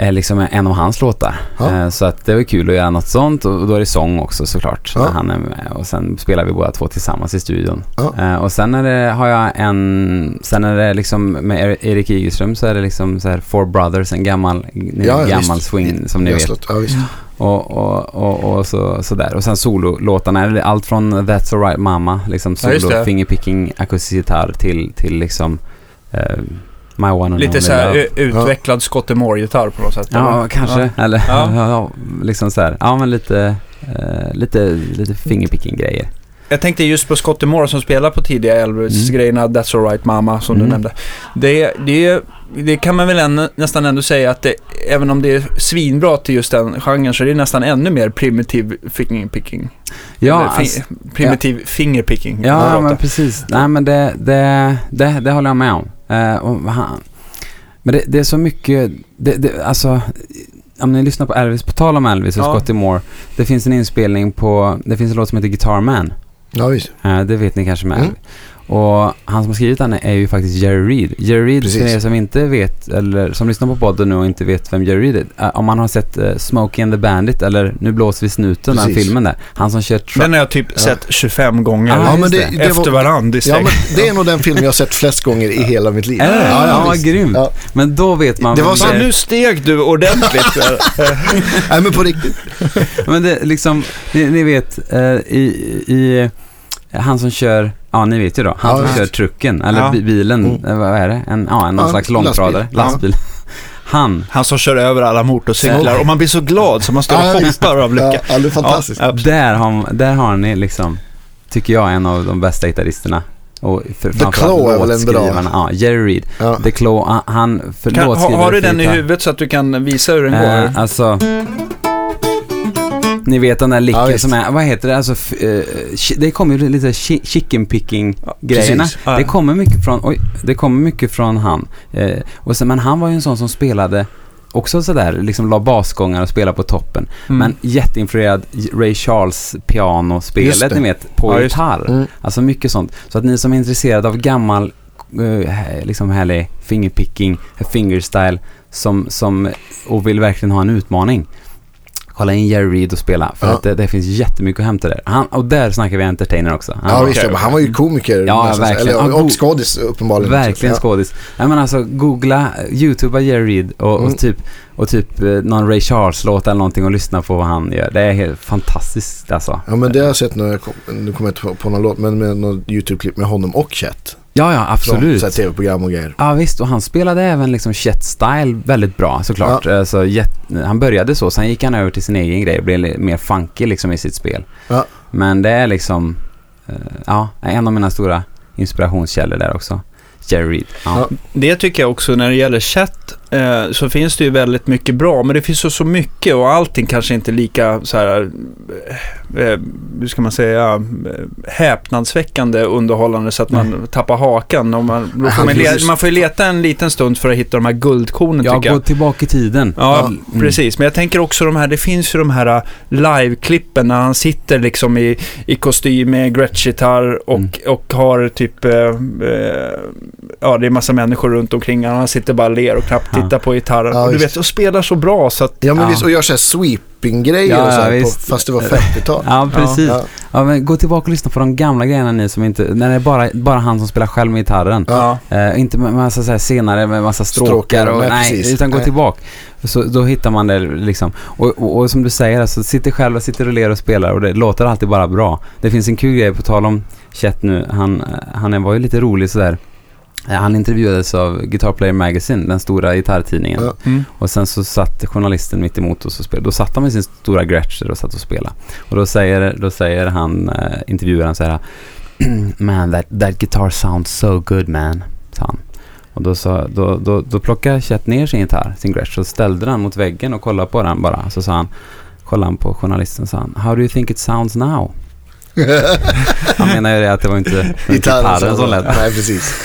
är liksom en av hans låtar. Ja. Eh, Så att det var kul att göra något sånt och då är det sång också såklart. Ja. Han är med. Och sen spelar vi båda två tillsammans i studion. Ja. Eh, Och sen är det, har jag en, sen är det liksom med Er- Erik Igelström så är det liksom så här Four Brothers, en gammal, en Ja, gammal visst. swing som ni vet. Gästlåt? Ja, visst. Och, och, och, och så, så där. Och sen sololåtarna, allt från That's Alright Mama, liksom solo, fingerpicking, akustisk gitarr till, till liksom eh, My One and Lite så här utvecklad Scotty Moore-gitarr på något sätt. Ja, kanske. Ja. Eller Ja. *laughs* ja. ja, liksom så här. Ja, men lite, eh, lite, lite fingerpicking-grejer. Jag tänkte just på Scotty Moore som spelar på tidiga Elvis-grejerna, That's Alright Mama, som Mm. du nämnde. Det, det, det kan man väl än, nästan ändå säga att det, även om det är svinbra till just den genren, så är det nästan ännu mer primitiv fingerpicking. Ja, Eller alltså, primitiv fingerpicking. ja men precis. Nej, men det, det, det, det håller jag med om. Eh, och han, men det, det är så mycket, det, det, alltså, om ni lyssnar på Elvis, på tal om Elvis och Ja. Scotty Moore. Det finns en inspelning på, det finns en låt som heter Guitar Man. Ja, visst. Eh, det vet ni kanske med. Mm. Och han som har skrivit den är ju faktiskt Jerry Reed. Jerry Reed, Precis. för er som inte vet, eller som lyssnar på podden nu och inte vet vem Jerry Reed är. eh, Om man har sett uh, Smokey and the Bandit eller Nu blåser vi snuten, den filmen där. Han som kör truck. Den har jag typ sett 25 gånger. Ah, Ja, det, det. Efter var, varandra i Ja, men det är nog den film jag har sett flest gånger i hela mitt liv. Är det? Ja, ja, ja, grymt. Ja. Men då vet man Det var så- Fan, nu steg du ordentligt. *laughs* Nej, men på riktigt. *laughs* Men det liksom, ni, ni vet, eh, i, i, han som kör, ja ni vet ju då, han Ja, som kör trucken, eller Ja. bi- bilen, Mm. eh, vad är det? En, ja, en någon Ja, slags långtradare, lastbil. Han, Han som kör över alla motorcyklar och man blir så glad så man står och hoppar av lycka. Ja, det är fantastiskt. Där har, där har ni liksom, tycker jag, en av de bästa gitarristerna. Och för, The Claw är väl en bra-. Ja, Jerry Reed. Ja. The Claw, han- för Kan, har, du den i huvudet så att du kan visa hur den går? Eh, alltså... Ni vet den där licken Ja, som är, vad heter det, alltså, eh, det kommer ju lite chi- chicken picking grejerna. Ja. Det kommer mycket från, oj, det kommer mycket från han. Eh, och sen, men han var ju en sån som spelade också sådär, liksom la basgångar och spelade på toppen. Mm. Men jätteinfluerad Ray Charles pianospelet, ni vet, på Ja, gitarr. Mm. Alltså mycket sånt. Så att ni som är intresserade av gammal, eh, liksom härlig fingerpicking, fingerstyle, som, som, och vill verkligen ha en utmaning. Kolla in Jerry Reed och spela, för Ja. att det, det finns jättemycket att hämta där. Han, och där snackar vi entertainer också. Han Ja, var- visst. men han var ju komiker. Ja, nästan. verkligen. Eller, och skådis uppenbarligen. Verkligen ja. skådis. Nej men alltså, googla, youtuba Jerry Reed och, Mm. och typ, och typ eh, någon Ray Charles-låt eller någonting och lyssna på vad han gör. Det är helt fantastiskt alltså. Ja, men det har jag sett när jag kom, nu kommer jag inte på, på någon låt, men med något YouTube-klipp med honom och Chet. Ja, ja, Från absolut. här tv-program och grejer. Ja visst, och han spelade även liksom Chet Style väldigt bra såklart. Alltså, jätt- han började så, sen gick han över till sin egen grej och blev mer funky liksom i sitt spel. Ja. Men det är liksom, eh, ja, en av mina stora inspirationskällor där också. Jerry Reed. Ja. Ja. Det tycker jag också när det gäller chatt eh, så finns det ju väldigt mycket bra men det finns ju så mycket och allting kanske inte lika så här eh, eh, hur ska man säga eh, häpnadsväckande underhållande så att man tappar hakan och man, får man, le, precis. man får ju leta en liten stund för att hitta de här guldkornen Jag tycker går jag. tillbaka i tiden. Ja, Mm. precis. Men jag tänker också de här, det finns ju de här uh, live-klippen när han sitter liksom i, i kostym med Gretsch-gitarr och, Mm. och har typ, eh, eh, ja det är massa människor runt omkring. Han sitter bara och ler och knappt Tittar på gitarren. Ja, och du vet, och spelar så bra så att, Ja, men Ja. visst. Och gör så här sweeping-grejer Ja, och så här, på, fast det var 50-tal. Ja, precis. Ja. Ja. men gå tillbaka och lyssna på de gamla grejerna ni som inte, när det är bara, bara han som spelar själv med gitarren. ja. Eh, inte med massa så här senare med massa stråkar, Stråkar, och, nej, precis. utan gå Nej. tillbaka. Så då hittar man det liksom. Och, och, och som du säger, alltså, sitter själv och sitter och ler och spelar och det låter alltid bara bra. Det finns en kul grej på tal om Chet nu. Han, han är- var ju lite rolig sådär. Eh, Han intervjuades av Guitar Player Magazine, den stora gitarrtidningen. Ja. Mm. Och sen så satt journalisten mitt emot oss och spelade. Då satt han med sin stora Gretsch och satt och spelade. Och då säger, då säger han, eh, intervjuaren så här *clears throat* Man, that, that guitar sounds so good man, sa han. Och då, sa, då, då, då plockade Chet ner sin gitarr, sin Gretsch, och ställde den mot väggen och kollade på den bara. Så sa han, kollade han på journalisten och sa han, How do you think it sounds now? Han menar ju det att det var inte gitarren som lät. Nej, precis.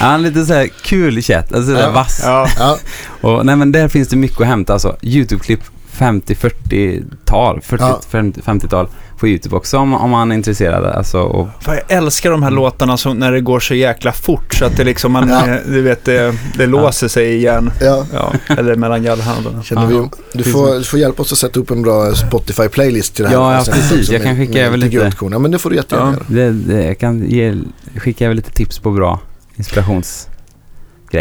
Han är lite så här kul Chet, alltså Ja. vass. Ja. Ja, Och, nej men där finns det mycket att hämta alltså. YouTube-klipp 50-40-tal, 40, Ja. 50, 50-tal på YouTube också om, om man är intresserad. Alltså, och, Fan, jag älskar de här låtarna som, när det går så jäkla fort så att det liksom, man, Ja. eh, du vet, det, det låser sig igen. ja. Ja, eller mellan gallhandarna. Känner vi, du, får, du får hjälpa oss att sätta upp en bra Spotify-playlist till det här. Ja, ja, sen precis. Jag kan skicka över lite. Ja, men det får du jättegärna Ja. göra. det, det, jag kan ge, skicka över lite tips på bra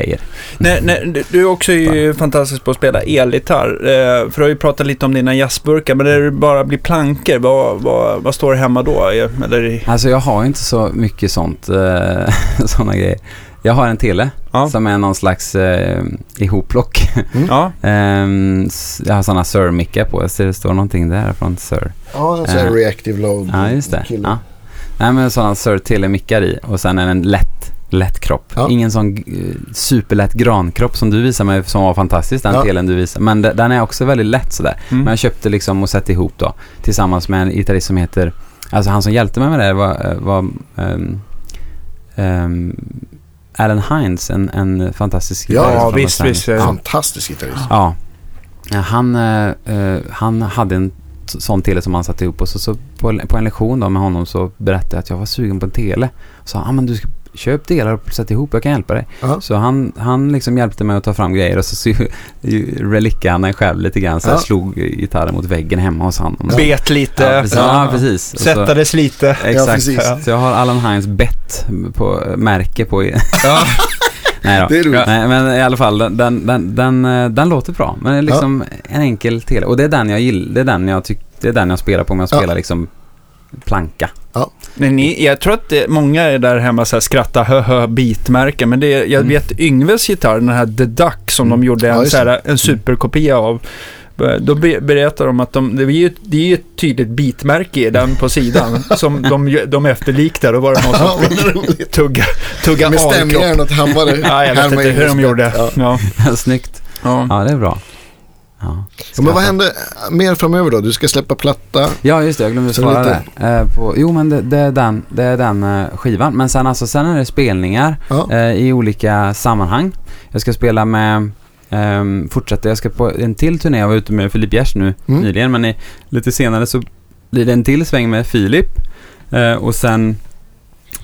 inspirationsgrejer. Nej, nej, du- är också ju fantastisk på att spela elgitarr. Eh, för du har ju pratat lite om dina jazzburkar, men när det bara blir plankor, vad, vad, vad står det hemma då? Eh, Eller, Alltså jag har inte så mycket sånt, eh, *laughs* sådana grejer. Jag har en tele ja. som är någon slags eh, ihopplock. ja. *laughs* Ehm, jag har sådana Sir-mickar på. Jag ser det står någonting där från Sir. Ja, en sån här Ja. reactive load. Ja, just det. Ja. Nej, men sådana Sir Tele-mickar i och sen är den lätt, lätt kropp. Ja. Ingen sån eh, superlätt grankropp som du visade mig som var fantastisk, den Ja. telen du visade. Men de- den är också väldigt lätt sådär. Men Mm. jag köpte liksom och satte ihop då tillsammans med en gitarrist som heter, alltså han som hjälpte mig med det var, eh, var ehm, ehm, Alan Hines, en, en fantastisk gitarrist Ja, visst, visst. Fantastisk gitarrist. Ja. Han, eh, han hade en sån tele som han satte ihop och så, så på, på en lektion då med honom så berättade jag att jag var sugen på en tele. Så han, ah, men du ska köp delar och sätt ihop, jag kan hjälpa dig. Ja. Så han, han liksom hjälpte mig att ta fram grejer och så, *laughs* så relickade han en själv lite grann. Så jag Ja. slog gitarren mot väggen hemma hos honom. Bet lite. Ja, precis. Ja, precis. Så- Sättades lite. Exakt. precis. Så jag har Allan Hines bett på märke på... Ja. *laughs* Nej då. Det är roligt. Nej, men i alla fall, den, den, den, den, eh, den låter bra. Men det är liksom en enkel tele. Och det är den jag gillar. Det är den jag tycker, det är den jag spelar på om jag Ja. spelar liksom planka. Men ni, jag tror att det, många är där hemma så här skrattar hö hö bitmärken. Men det är, jag Mm. vet Yngves gitarr, den här The Duck som de gjorde Ja, en, just så här, en superkopia av. Då be- berättar de att de, det är ju det är ju ett tydligt bitmärke i den på sidan *laughs* som de, de efterliknar. Då var det någon Ja, som roligt. tugga, tugga Med alkropp. stämjärn och hammare. Ja, jag vet inte in hur de gjorde. Ja. Ja. *laughs* Snyggt. Ja. Ja, det är bra. Ja. Ja, men vad händer mer framöver då? Du ska släppa platta. Ja, just det. Jag glömde svara lite- där. Eh, på, jo, men det, det är den, det är den eh, skivan. Men sen, alltså, sen är det spelningar Ja. eh, i olika sammanhang. Jag ska spela med, ehm, fortsätta, jag ska på en till turné. Jag var ute med Filip Gers nu Mm. nyligen, men i, lite senare så blir det en till sväng med Filip. Eh, och sen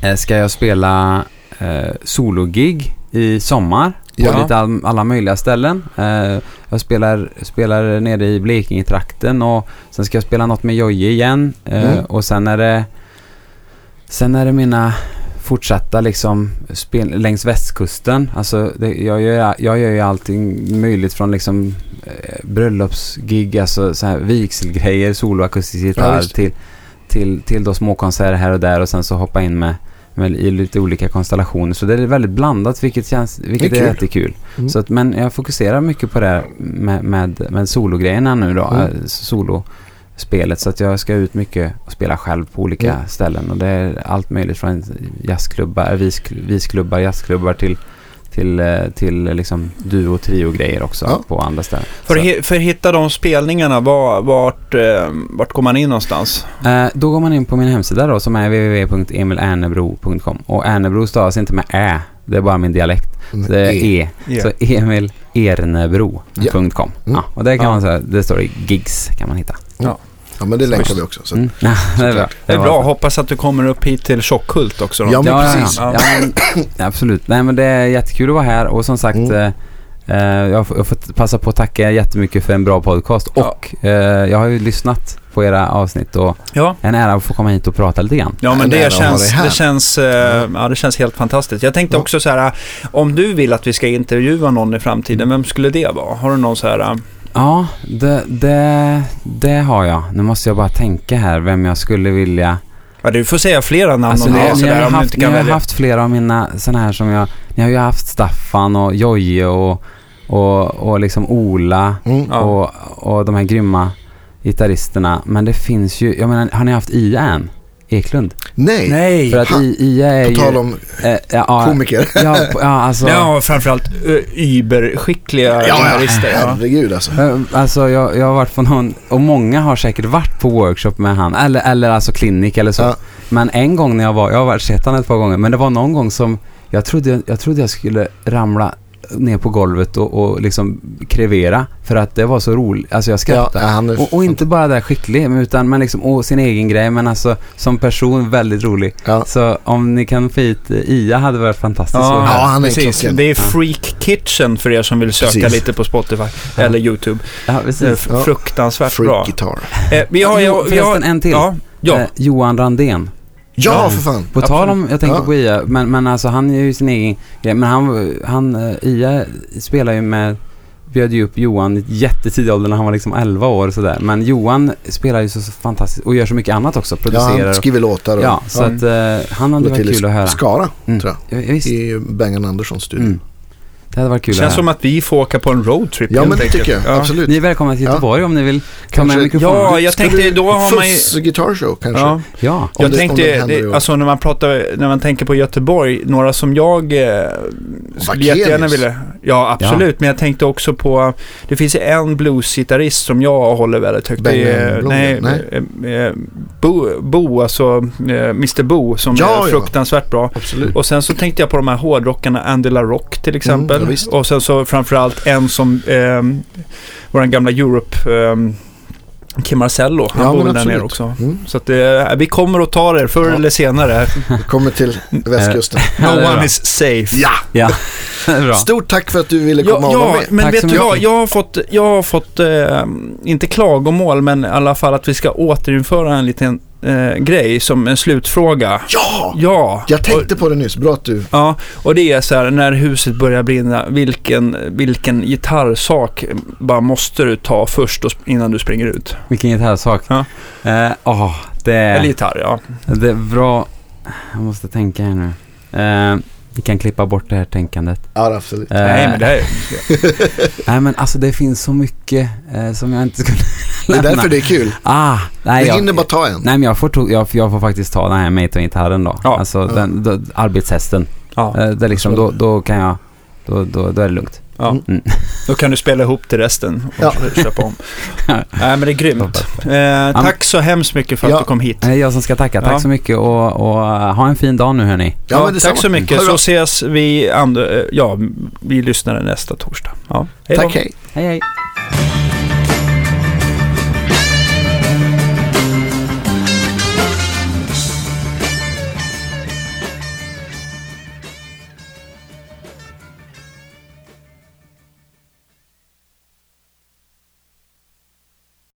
eh, ska jag spela eh, sologig i sommar på Ja. lite all, alla möjliga ställen. Eh, jag spelar, spelar nere i Blekinge-trakten och sen ska jag spela något med Jojje igen. Eh, Mm. Och sen är det Sen är det mina fortsatta liksom spel, längs västkusten. Alltså det, jag, gör, jag gör ju allting möjligt från liksom eh, bröllopsgig, alltså så här vigselgrejer, soloakustisk Ja, gitarr visst. till, till, till då småkonserter här och där och sen så hoppa in med, med i lite olika konstellationer. Så det är väldigt blandat vilket, känns, vilket Det är, är kul. jättekul. Mm. Så att, men jag fokuserar mycket på det här med, med, med sologrejerna nu då. Mm. eh, Solospelet. Så att jag ska ut mycket och spela själv på olika Mm. ställen. Och det är allt möjligt från jazzklubbar, vis, visklubbar, jazzklubbar till till, eh, till liksom duo och trio-grejer också Ja. på andra ställen. För, hi- för att hitta de spelningarna, var, vart, eh, vart går man in någonstans? eh, då går man in på min hemsida då som är www.emilernebro.com och Ernebro stavas inte med ä, det är bara min dialekt. Så det är e. Ja. Så emilernebro.com. Mm. Ja, och där kan Ja. man säga, det står i gigs kan man hitta. Ja, men det länkar vi också. Så. Mm. *laughs* Ja, det är bra. Det är bra, hoppas att du kommer upp hit till Tjockhult också då. Ja, men ja, precis. Ja, ja. ja, men, *coughs* absolut. Nej, men det är jättekul att vara här och som sagt Mm. eh, eh, jag, får, passa på att tacka jättemycket för en bra podcast Ja. och eh, jag har ju lyssnat på era avsnitt och Ja. en ära att få komma hit och prata lite grann. Ja, men det känns, här. det, känns, eh, ja, det känns helt fantastiskt. Jag tänkte Ja. också så här, om du vill att vi ska intervjua någon i framtiden, vem skulle det vara? Har du någon så här, eh, Ja, det, det, det har jag. Nu måste jag bara tänka här vem jag skulle vilja... ja, du får säga flera namn Alltså, om det är sådär, har om du haft, kan har haft flera av mina sådana här som jag... Ni har ju haft Staffan och Jojje och, och, och liksom Ola Mm. Ja. och, och de här grymma gitarristerna. Men det finns ju, jag menar, har ni haft Ia än? Eklund? Nej, Nej! För att I, Ia är på ju... tal om eh, ja, komiker. ja, på- ja, *laughs* alltså... Ja, framförallt überskickliga Ja, gitarrister. Ja. herregud alltså. Alltså jag, jag har varit på någon, och många har säkert varit på workshop med han, eller, eller alltså klinik eller så. Ja. Men en gång när jag var, jag har varit sett han ett par gånger, men det var någon gång som jag trodde jag, trodde jag skulle ramla ner på golvet och, och liksom krevera för att det var så roligt. Alltså jag Ja, skrattade. är Och, och inte bara där skicklig, utan men liksom, och sin egen grej, men alltså som person väldigt rolig. Ja. Så om ni kan få hit Ia hade varit fantastiskt. Ja. Ja, han är precis. Det är Freak Kitchen för er som vill söka Precis. lite på Spotify Ja. eller YouTube. ja, Det är precis. Ja. fruktansvärt bra. Freak guitar. Eh, vi har, Jo, vi har, förresten, en till. Ja, ja. Eh, Johan Randén. Ja, Ja. för fan. På tal om, jag tänker Ja. på Ia, men, men alltså han är ju sin egen grej. Men han, han eh, Ia spelar ju med, bjöd ju upp Johan jättetidig ålder när han var liksom 11 år och sådär. Men Johan spelar ju så, så fantastiskt och gör så mycket annat också. Ja, Producerar han och, skriver låtar och ja, så Mm. att eh, han hade varit till kul att höra. Skara, Mm. tror Ja, ja, jag. I Bengan Anderssons studio. Mm. Det hade varit kul Det känns som att vi får åka på en roadtrip Ja, helt men det enkelt. tycker jag. Ja. Absolut. Ni är välkomna till Ja. Göteborg om ni vill ta Kanske- med mikrofonen. Ja, jag tänkte då har man ju... Fuss Guitar Show kanske. Ja, Ja. Om jag det- om tänkte, det händer i det, år. alltså när man pratar, när man tänker på Göteborg, några som jag eh, skulle Vakenius. jättegärna vilja... Ja, absolut. Men jag tänkte också på, det finns ju en bluesgitarrist som jag håller väldigt högt. Det är, nej, Blomgren? nej. Eh, Bo, Bo, alltså eh, Mr Bo som Ja, är ja. fruktansvärt bra. Absolut. Och sen så tänkte jag på de här hårdrockarna, Andy LaRock till exempel. Ja, visst. och sen så framförallt en som, eh, vår gamla Europe, eh, Kim Marcello, han Ja, bor väl där nere också. Mm. Så att det, vi kommer att ta det förr Ja. eller senare. Vi kommer till västkusten. *laughs* No Ja, one is safe. Ja! Ja, *laughs* bra. Stort tack för att du ville Ja, komma och vara ja med. men Tack vet du vad? Jag har fått, jag har fått eh, inte klagomål, men i alla fall att vi ska återinföra en liten eh, grej som en slutfråga. Ja! Ja! Jag tänkte på det nyss. Bra att du... Ja, och det är så här, när huset börjar brinna, vilken, vilken gitarrsak bara måste du ta först och, innan du springer ut? Vilken gitarrsak. Ja. Eh, åh, det, Eller gitarr, ja. det är bra. Jag måste tänka här nu. Eh, vi kan klippa bort det här tänkandet. Ja, absolut. Eh, Nej, men det här är... *laughs* nej, men alltså det finns så mycket eh, som jag inte skulle *laughs* Det är lämna. därför det är kul. Ah, nej, Vi jag, hinner bara ta en. nej men jag får, to- jag, jag får faktiskt ta den här Maton-gitarren då. Ja. Alltså Ja. den, då, arbetshästen. Ja, Eh, det är liksom, då, då kan jag, då, då, då är det lugnt. Ja. Mm. Då kan du spela ihop till resten och Ja. köpa om. Nej, men det är grymt. Eh, tack så hemskt mycket för att Ja. du kom hit. Det är jag som ska tacka. Tack Ja. så mycket och, och uh, ha en fin dag nu hörni. Ja, tack så mycket. Så ses vi andra, eh, ja, vi lyssnar nästa torsdag. Ja, hej. Tack, hej. Hej hej.